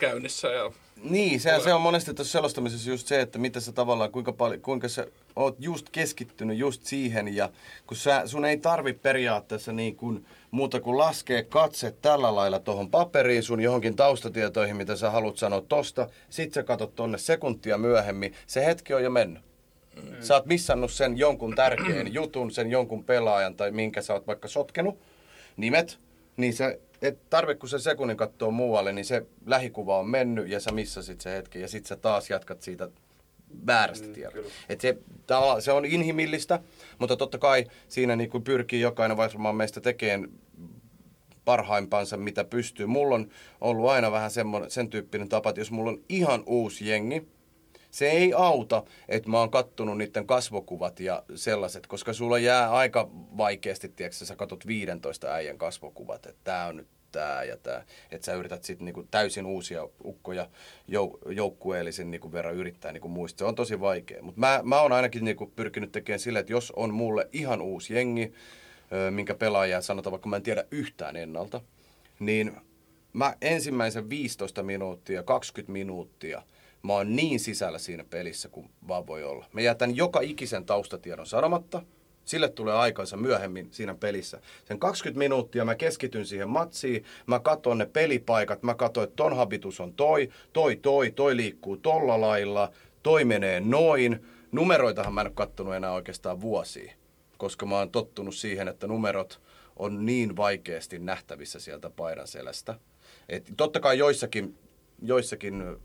käynnissä. Ja, Niin, se, se on monesti tuossa selostamisessa just se, että mitä sä tavallaan, kuinka, paljon, kuinka sä oot just keskittynyt just siihen ja kun sä, sun ei tarvi periaatteessa niin kuin muuta kuin laskea katse tällä lailla tuohon paperiin sun johonkin taustatietoihin, mitä sä haluat sanoa tosta, sit sä katot tonne sekuntia myöhemmin, se hetki on jo mennyt. Sä oot missannut sen jonkun tärkeän jutun, sen jonkun pelaajan tai minkä sä oot vaikka sotkenut, nimet, niin se, et tarve kun se sekunnin katsoo muualle, niin se lähikuva on mennyt ja sä missasit se hetki ja sit sä taas jatkat siitä väärästä Mm, tieltä. kyllä. Et se, tavallaan- se on inhimillistä, mutta totta kai siinä niin kuin pyrkii jokainen varmaan meistä tekemään parhaimpansa, mitä pystyy. Mulla on ollut aina vähän semmoinen, sen tyyppinen tapa, että jos mulla on ihan uusi jengi, se ei auta, että mä oon kattonut niiden kasvokuvat ja sellaiset, koska sulla jää aika vaikeasti, tiedätkö, sä katot 15 äijän kasvokuvat, että tää on nyt tää ja tää. Että sä yrität sitten niinku täysin uusia ukkoja jou- joukkueellisen niinku verran yrittää niinku muistaa. Se on tosi vaikea. Mutta mä, mä oon ainakin niinku pyrkinyt tekemään silleen, että jos on mulle ihan uusi jengi, minkä pelaajaa sanotaan, vaikka mä en tiedä yhtään ennalta, niin mä ensimmäisen 15 minuuttia, 20 minuuttia, mä oon niin sisällä siinä pelissä kuin vaan voi olla. Mä jätän joka ikisen taustatiedon sanomatta, sille tulee aikansa myöhemmin siinä pelissä. Sen 20 minuuttia mä keskityn siihen matsiin, mä katson ne pelipaikat, mä katson, että ton habitus on toi, toi, toi, toi liikkuu tolla lailla, toi menee noin. Numeroitahan mä en ole kattonut enää oikeastaan vuosia, koska mä oon tottunut siihen, että numerot on niin vaikeasti nähtävissä sieltä paidan selästä. Et totta kai joissakin, joissakin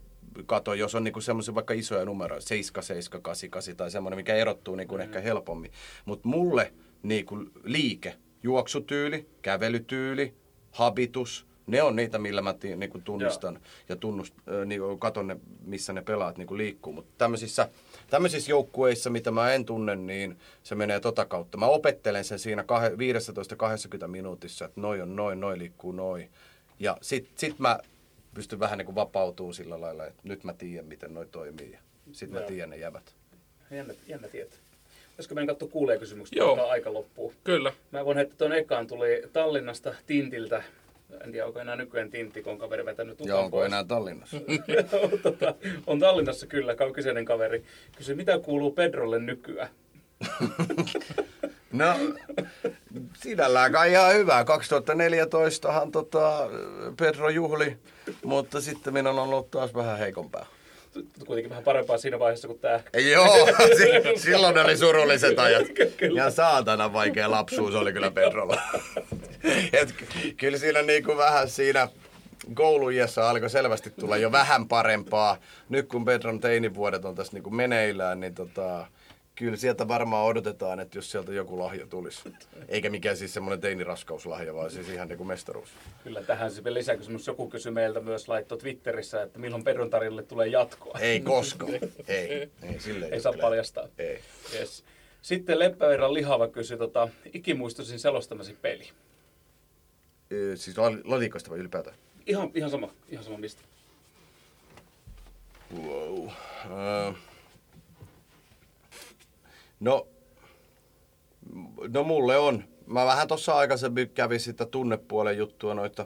kato, jos on niinku semmoisia vaikka isoja numeroita, 7, 7, 8, 8 tai semmoinen, mikä erottuu niinku mm. ehkä helpommin. Mutta mulle niinku liike, juoksutyyli, kävelytyyli, habitus, ne on niitä, millä mä ti, niinku tunnistan Joo. ja tunnust, äh, niinku, katon ne, missä ne pelaat niinku liikkuu. Mutta tämmöisissä, tämmöisissä joukkueissa, mitä mä en tunne, niin se menee tota kautta. Mä opettelen sen siinä 15-20 minuutissa, että noi on noin, noi liikkuu noin. Ja sit, sit mä pystyn vähän niin kuin vapautumaan sillä lailla, että nyt mä tiedän, miten noi toimii ja sitten mä tiedän ne jävät. Jännä, jännä tietää. Olisiko meidän katsoa kuulee kysymykset, Joo. aika loppuu. Kyllä. Mä voin heittää tuon ekaan, tuli Tallinnasta Tintiltä. En tiedä, onko enää nykyään Tintti, kun on kaveri vetänyt tukan onko pois. enää Tallinnassa? tota, on Tallinnassa kyllä, kyseinen kaveri. Kysyi, mitä kuuluu Pedrolle nykyään? No, sinällään kai ihan hyvä. 2014han tota, Pedro juhli, mutta sitten minä on ollut taas vähän heikompaa. Kuitenkin vähän parempaa siinä vaiheessa kuin tämä. Joo, si- silloin oli surulliset ajat. Ja saatana vaikea lapsuus oli kyllä Pedrolla. Et, ky- kyllä siinä niinku vähän siinä kouluiässä alkoi selvästi tulla jo vähän parempaa. Nyt kun Pedron teinivuodet on tässä niinku meneillään, niin tota, kyllä sieltä varmaan odotetaan, että jos sieltä joku lahja tulisi. Eikä mikään siis semmoinen teiniraskauslahja, vaan siis ihan niinku mestaruus. Kyllä tähän se vielä lisäkysymys. Joku kysyi meiltä myös, laittoi Twitterissä, että milloin Pedron tarjolle tulee jatkoa. Ei koskaan. Ei, ei, silleen Ei saa kyllä. paljastaa. Ei. Yes. Sitten Leppävirran lihava kysyi tota, ikimuistoisin selostamasi peli. Ö, Siis lali- lalikoista vai ylipäätään? Ihan, ihan sama, ihan sama mistä. Wow. Öö. No, no mulle on. Mä vähän tuossa aikaisemmin kävin sitä tunnepuolen juttua noita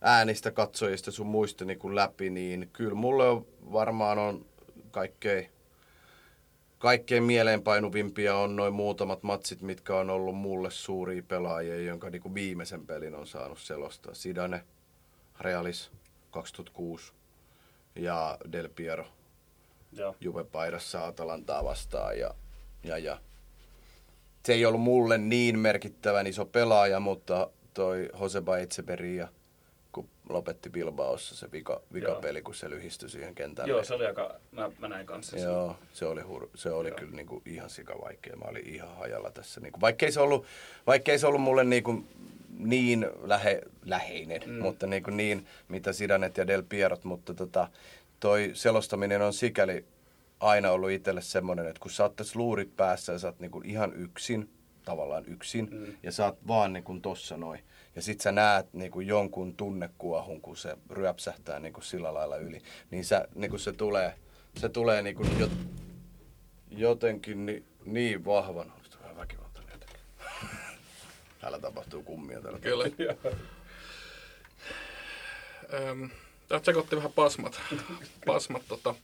äänistä, katsojista sun muista niin läpi, niin kyllä mulle on, varmaan on kaikkein, kaikkein mieleenpainuvimpia on noin muutamat matsit, mitkä on ollut mulle suuria pelaajia, jonka niin viimeisen pelin on saanut selostaa. Sidane, Realis 2006 ja Del Piero Joo. Juve-paidassa Atalantaa vastaan ja, ja, ja se ei ollut mulle niin merkittävän iso pelaaja, mutta toi Joseba Etseberia, kun lopetti Bilbaossa se vika, vikapeli, kun se lyhistyi siihen kentälle. Joo, se oli aika, mä, mä näin kanssa. sen. Joo, se oli, hur, se oli kyllä niinku ihan sikavaikea. Mä olin ihan hajalla tässä. Niinku, vaikkei, se ollut, vaikkei se ollut mulle niinku niin lähe, läheinen, mm. mutta niinku niin, mitä Sidanet ja Del Pierot, mutta tota, toi selostaminen on sikäli aina ollut itselle semmoinen, että kun sä oot tässä luurit päässä ja sä oot niinku ihan yksin, tavallaan yksin, mm. ja sä oot vaan niinku tossa noin. Ja sit sä näet niinku jonkun tunnekuohun, kun se ryöpsähtää niinku sillä lailla yli, niin sä, niinku se tulee, se tulee niinku jot, jotenkin ni, niin vahvan. Vähän väkivaltainen jotenkin? Täällä tapahtuu kummia täällä. Kyllä. Öm, Täältä sekoitti vähän pasmat. pasmat tota.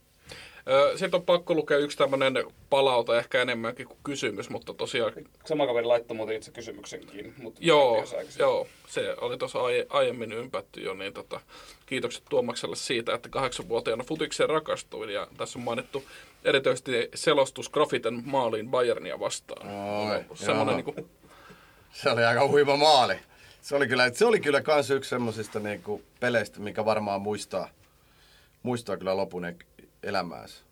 Sitten on pakko lukea yksi tämmöinen palaute, ehkä enemmänkin kuin kysymys, mutta tosiaan... Sama kaveri laittoi muuten itse kysymyksenkin. Mutta Joo, joo, se oli tuossa aie- aiemmin ympätty jo, niin tota, kiitokset Tuomakselle siitä, että kahdeksanvuotiaana futikseen rakastuin, ja tässä on mainittu erityisesti selostus Grafiten maaliin Bayernia vastaan. Oi, Semmoinen joo. niinku, Se oli aika huima maali. Se oli kyllä, se oli kyllä kans yksi semmosista niinku peleistä, mikä varmaan muistaa, muistaa kyllä lopun elämäänsä.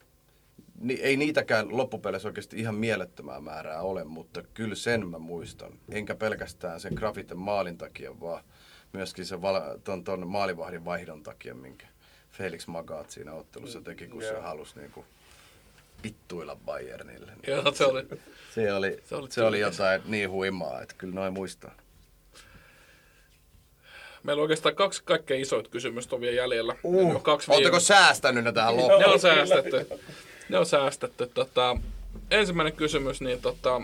Ni, ei niitäkään loppupeleissä oikeasti ihan mielettömää määrää ole, mutta kyllä sen mä muistan. Enkä pelkästään sen grafiten maalin takia, vaan myöskin sen val, ton, ton maalivahdin vaihdon takia, minkä Felix Magaat siinä ottelussa teki, kun se Joo. halusi niinku vittuilla Bayernille. joo, se oli, Se oli, Se oli se oli jotain niin huimaa, että kyllä noin muistaa. Meillä on oikeastaan kaksi kaikkein isoit kysymystä on vielä jäljellä. Uh, kaksi Oletteko viime- säästänyt ne tähän loppuun? ne on säästetty. Ne on säästetty. Tota, ensimmäinen kysymys, niin tota,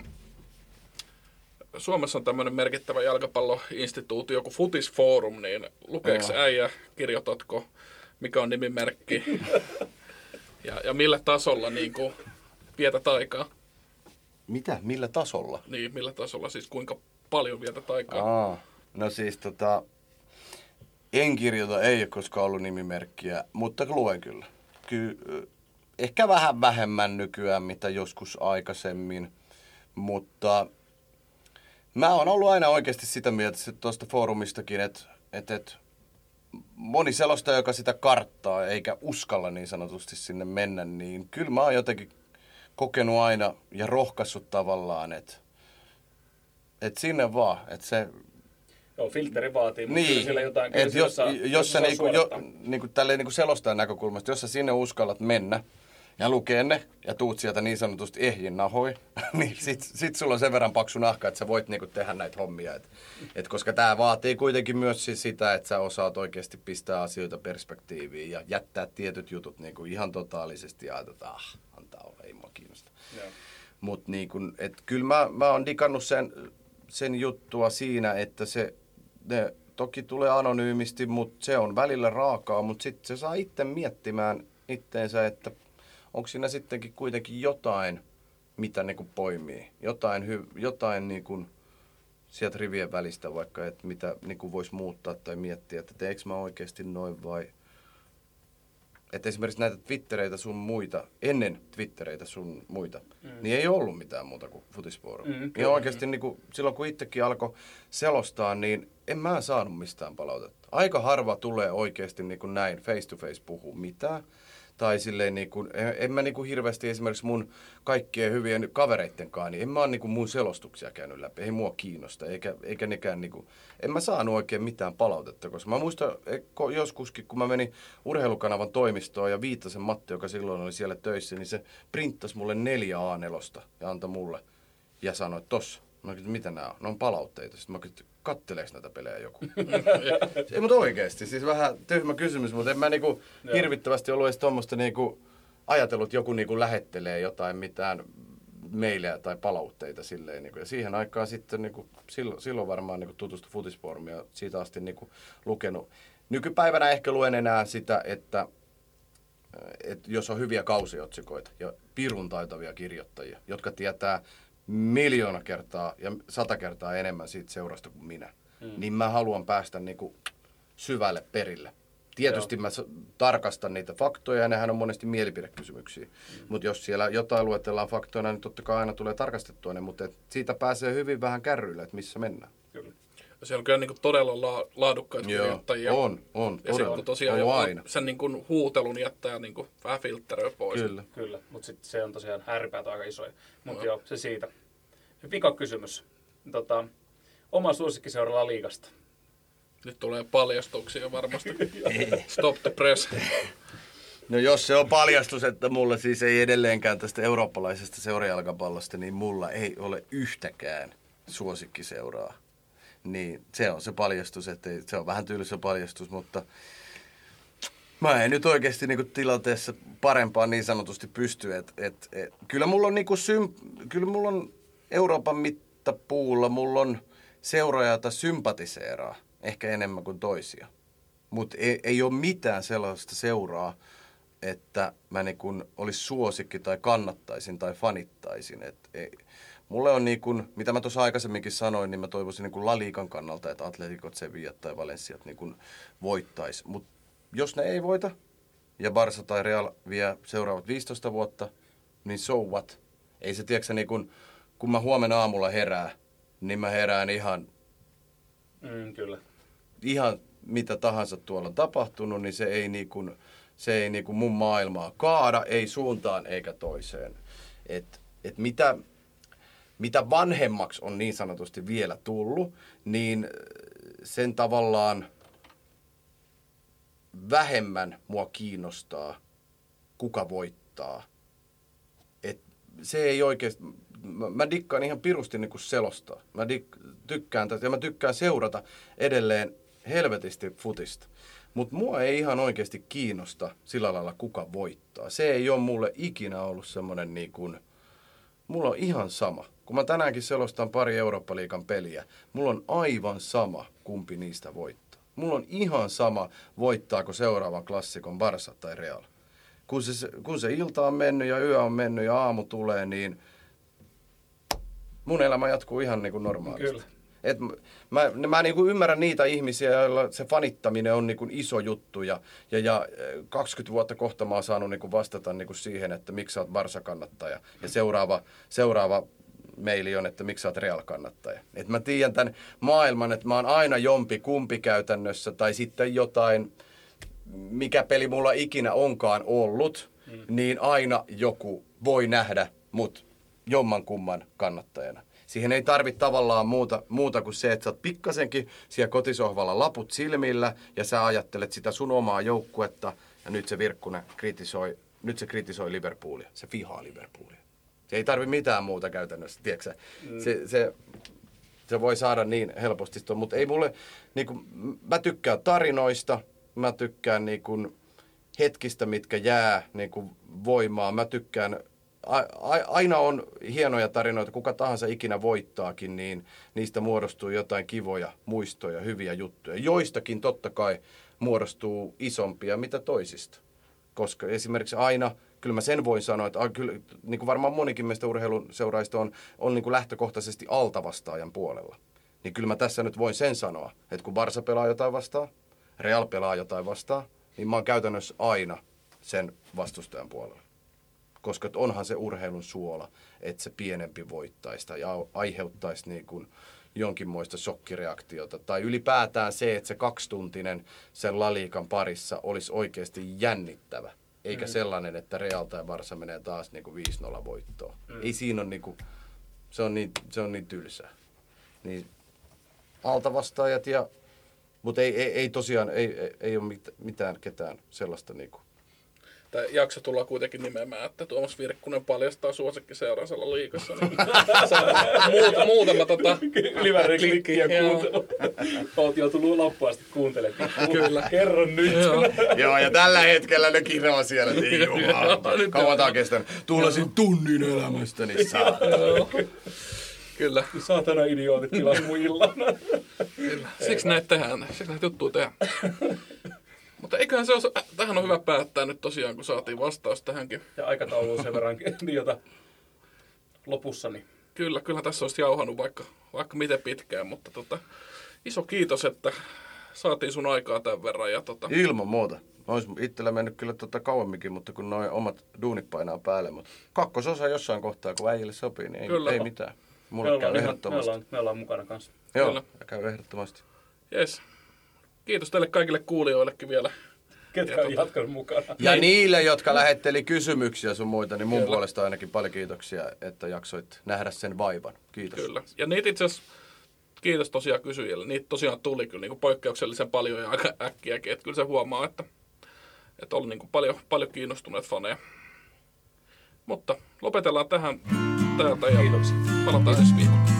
Suomessa on tämmöinen merkittävä jalkapalloinstituutio kuin Futis Forum, niin lukeeko äijä, kirjoitatko, mikä on nimimerkki ja, ja millä tasolla niin kuin, vietät aikaa? Mitä? Millä tasolla? Niin, millä tasolla siis kuinka paljon vietät aikaa? Aa, no siis tota, en kirjoita, ei ole koskaan ollut nimimerkkiä, mutta luen kyllä. Ky- ehkä vähän vähemmän nykyään, mitä joskus aikaisemmin, mutta mä oon ollut aina oikeasti sitä mieltä tuosta foorumistakin, että et, et moni selostaja, joka sitä karttaa eikä uskalla niin sanotusti sinne mennä, niin kyllä mä oon jotenkin kokenut aina ja rohkaissut tavallaan, että et sinne vaan, että se Joo, filteri vaatii, mutta kyllä niin, siellä jotain, kyllä et siellä jos, saa- jos sä niinku, jo, niinku, tälleen niinku selostajan näkökulmasta, jos sä sinne uskallat mennä ja lukee ne ja tuut sieltä niin sanotusti ehjin nahoi, niin sit, sit sulla on sen verran paksu nahka, että sä voit niinku tehdä näitä hommia. Et, et koska tämä vaatii kuitenkin myös siis sitä, että sä osaat oikeasti pistää asioita perspektiiviin ja jättää tietyt jutut niinku ihan totaalisesti ja ajatella, että ah, antaa olla, ei mua kiinnosta. Mutta niin kun, et kyllä mä, mä oon digannut sen, sen juttua siinä, että se ne toki tulee anonyymisti, mutta se on välillä raakaa, mutta sitten se saa itse miettimään itteensä, että onko siinä sittenkin kuitenkin jotain, mitä niinku poimii. Jotain, hy, jotain niinku sieltä rivien välistä vaikka, että mitä niinku voisi muuttaa tai miettiä, että teekö mä oikeasti noin vai... Että esimerkiksi näitä Twittereitä sun muita, ennen Twittereitä sun muita, mm. niin ei ollut mitään muuta kuin Futisforum. Mm, Mm, kyllä. ja oikeasti niin kuin, silloin kun itsekin alkoi selostaa, niin en mä saanut mistään palautetta. Aika harva tulee oikeasti niin kuin näin face to face puhua mitään. Tai silleen niin kuin, en, en mä niin kuin hirveästi esimerkiksi mun kaikkien hyvien kavereittenkaan, niin en mä ole niin kuin mun selostuksia käynyt läpi. Ei mua kiinnosta, eikä, eikä nekään niin kuin, en mä saanut oikein mitään palautetta, koska mä muistan eh, joskuskin, kun mä menin urheilukanavan toimistoon ja Viitasen Matti, joka silloin oli siellä töissä, niin se printtasi mulle neljä A4 ja antoi mulle ja sanoi, että tossa. Mä kysyin, mitä nämä on? Ne on palautteita. Sitten mä kysyin, katteleeko näitä pelejä joku? Ei, mutta oikeasti. Siis vähän tyhmä kysymys, mutta en mä niinku hirvittävästi ollut edes tuommoista niinku ajatellut, että joku niinku lähettelee jotain mitään meilejä tai palautteita silleen. Niinku. Ja siihen aikaan sitten niinku, silloin, silloin varmaan niinku tutustui Futisformia ja siitä asti niinku lukenut. Nykypäivänä ehkä luen enää sitä, että et jos on hyviä kausiotsikoita ja pirun taitavia kirjoittajia, jotka tietää miljoona kertaa ja sata kertaa enemmän siitä seurasta kuin minä, mm. niin mä haluan päästä niinku syvälle perille. Tietysti Joo. mä tarkastan niitä faktoja ja nehän on monesti mielipidekysymyksiä. Mm. Mutta jos siellä jotain luetellaan faktoina, niin totta kai aina tulee tarkastettua ne, mutta siitä pääsee hyvin vähän kärryillä, että missä mennään. Kyllä. Siellä on kyllä niin kuin todella la- laadukkaita kirjoittajia. on, on, Ja todella. sitten tosiaan on aina. sen niin kuin huutelun jättää niin kuin vähän filtteröä pois. Kyllä. Kyllä, mutta sitten se on tosiaan härpäät aika isoja. Mutta Joo. joo, se siitä. Vika kysymys. Tota, oma suosikkiseura La Ligasta. Nyt tulee paljastuksia varmasti. Stop the press. No jos se on paljastus, että mulla siis ei edelleenkään tästä eurooppalaisesta seurajalkapallosta, niin mulla ei ole yhtäkään suosikkiseuraa. Niin se on se paljastus, että se on vähän tylsä paljastus, mutta mä en nyt oikeasti niinku tilanteessa parempaan niin sanotusti pysty. Et, et, et, kyllä mulla on niinku sym, kyllä mulla on Euroopan mittapuulla, mulla on seuraaja, jota sympatiseeraa ehkä enemmän kuin toisia. Mutta ei, ei ole mitään sellaista seuraa, että mä niin kun olisi suosikki tai kannattaisin tai fanittaisin. Et ei. Mulle on niin kun, mitä mä tuossa aikaisemminkin sanoin, niin mä toivoisin niin kun La Ligan kannalta, että Atleticot, Sevillat tai Valenciat niin kun voittais. Mutta jos ne ei voita, ja Barça tai Real vie seuraavat 15 vuotta, niin so what? Ei se, tiedätkö, niin kun, kun mä huomenna aamulla herää, niin mä herään ihan Mm, kyllä. ihan mitä tahansa tuolla on tapahtunut, niin se ei, niinku, se ei niinku mun maailmaa kaada, ei suuntaan eikä toiseen. Et, et mitä, mitä vanhemmaksi on niin sanotusti vielä tullut, niin sen tavallaan vähemmän mua kiinnostaa, kuka voittaa. Et se ei oikeasti, mä, mä dikkaan ihan pirusti niin selostaa. Mä dik, tykkään tästä ja mä tykkään seurata edelleen helvetisti futista. Mutta mua ei ihan oikeasti kiinnosta sillä lailla, kuka voittaa. Se ei ole mulle ikinä ollut semmoinen niin kuin, mulla on ihan sama. Kun mä tänäänkin selostan pari Eurooppa-liikan peliä, mulla on aivan sama, kumpi niistä voittaa. Mulla on ihan sama, voittaako seuraavan klassikon Barsa tai Real. Kun se, kun se ilta on mennyt ja yö on mennyt ja aamu tulee, niin mun elämä jatkuu ihan niin kuin normaalisti. Kyllä. Et mä mä niin kuin ymmärrän niitä ihmisiä, joilla se fanittaminen on niin kuin iso juttu. Ja, ja, ja eh, 20 vuotta kohta mä oon saanut niin kuin vastata niin kuin siihen, että miksi sä oot Barsa-kannattaja. Ja seuraava, seuraava meili on, että miksi sä oot Real-kannattaja. Et mä tiedän tämän maailman, että mä oon aina jompi kumpi käytännössä. Tai sitten jotain, mikä peli mulla ikinä onkaan ollut, mm. niin aina joku voi nähdä mut jomman kumman kannattajana. Siihen ei tarvitse tavallaan muuta, muuta kuin se, että sä oot pikkasenkin siellä kotisohvalla laput silmillä ja sä ajattelet sitä sun omaa joukkuetta ja nyt se Virkkunen kritisoi, nyt se kritisoi Liverpoolia. Se vihaa Liverpoolia. Se ei tarvi mitään muuta käytännössä, tiedätkö mm. se, se, se voi saada niin helposti mutta ei mulle, niin kuin, mä tykkään tarinoista, mä tykkään niin kuin, hetkistä, mitkä jää niin kuin, voimaa, mä tykkään a, a, aina on hienoja tarinoita, kuka tahansa ikinä voittaakin, niin niistä muodostuu jotain kivoja muistoja, hyviä juttuja. Joistakin totta kai muodostuu isompia mitä toisista. Koska esimerkiksi aina, kyllä mä sen voin sanoa, että kyllä, niin kuin varmaan monikin meistä urheilun seuraista on, on niin kuin lähtökohtaisesti altavastaajan puolella. Niin kyllä mä tässä nyt voin sen sanoa, että kun Barsa pelaa jotain vastaan, Real pelaa jotain vastaan, niin mä oon käytännössä aina sen vastustajan puolella koska onhan se urheilun suola, että se pienempi voittaisi tai aiheuttaisi niin kuin jonkinmoista shokkireaktiota. Tai ylipäätään se, että se kaksituntinen sen laliikan parissa olisi oikeasti jännittävä. Eikä mm. sellainen, että Real tai Barsa menee taas niin kuin 5-0 voittoon. Mm. Ei siinä ole niin kuin, se on niin, se on niin tylsää. Niin altavastaajat ja mutta ei, ei, ei tosiaan, ei, ei, ei ole mitään ketään sellaista niin kuin Tämä jakso tullaan kuitenkin nimeämään, että Tuomas Virkkunen paljastaa suosikkiseuransa liikassa. Niin muuta, muutama tota... Klikki ja kuuntelu. Oot joutunut loppuun asti kuuntelemaan. Kyllä. Kerron nyt. Joo. Joo, ja tällä hetkellä ne kiroaa siellä. Ei jumalauta. Kauan tää kestänyt. Tuulasin tunnin elämästäni niin saa. Kyllä. Saatana idiootit tilas muillaan. Kyllä. Siksi näitä tehdään. Siksi näitä juttuja tehdään. Mutta eiköhän se ole, tähän on hyvä päättää nyt tosiaan, kun saatiin vastaus tähänkin. Ja aikataulu on sen verran jota lopussa. Niin. Kyllä, kyllä tässä olisi jauhanut vaikka, vaikka miten pitkään, mutta tota, iso kiitos, että saatiin sun aikaa tämän verran. Ja tota... Ilman muuta. Olisi itsellä mennyt kyllä tota kauemminkin, mutta kun noin omat duunit painaa päälle. Mutta kakkososa jossain kohtaa, kun äijille sopii, niin ei, kyllä. ei mitään. Mulle me käy ehdottomasti. Me ollaan, me ollaan mukana kanssa. Joo, kyllä. käy ehdottomasti. Yes kiitos teille kaikille kuulijoillekin vielä. Ketkä on jatkanut mukana. Ja niin. niille, jotka lähetteli kysymyksiä sun muita, niin mun Kyllä. puolesta ainakin paljon kiitoksia, että jaksoit nähdä sen vaivan. Kiitos. Kyllä. Ja niitä itse asiassa, kiitos tosiaan kysyjille. Niitä tosiaan tuli kyllä niin poikkeuksellisen paljon ja aika äkkiäkin. Että kyllä se huomaa, että, että oli niin paljon, paljon kiinnostuneet faneja. Mutta lopetellaan tähän täältä ja Kiitoksia. palataan ensi viikolla.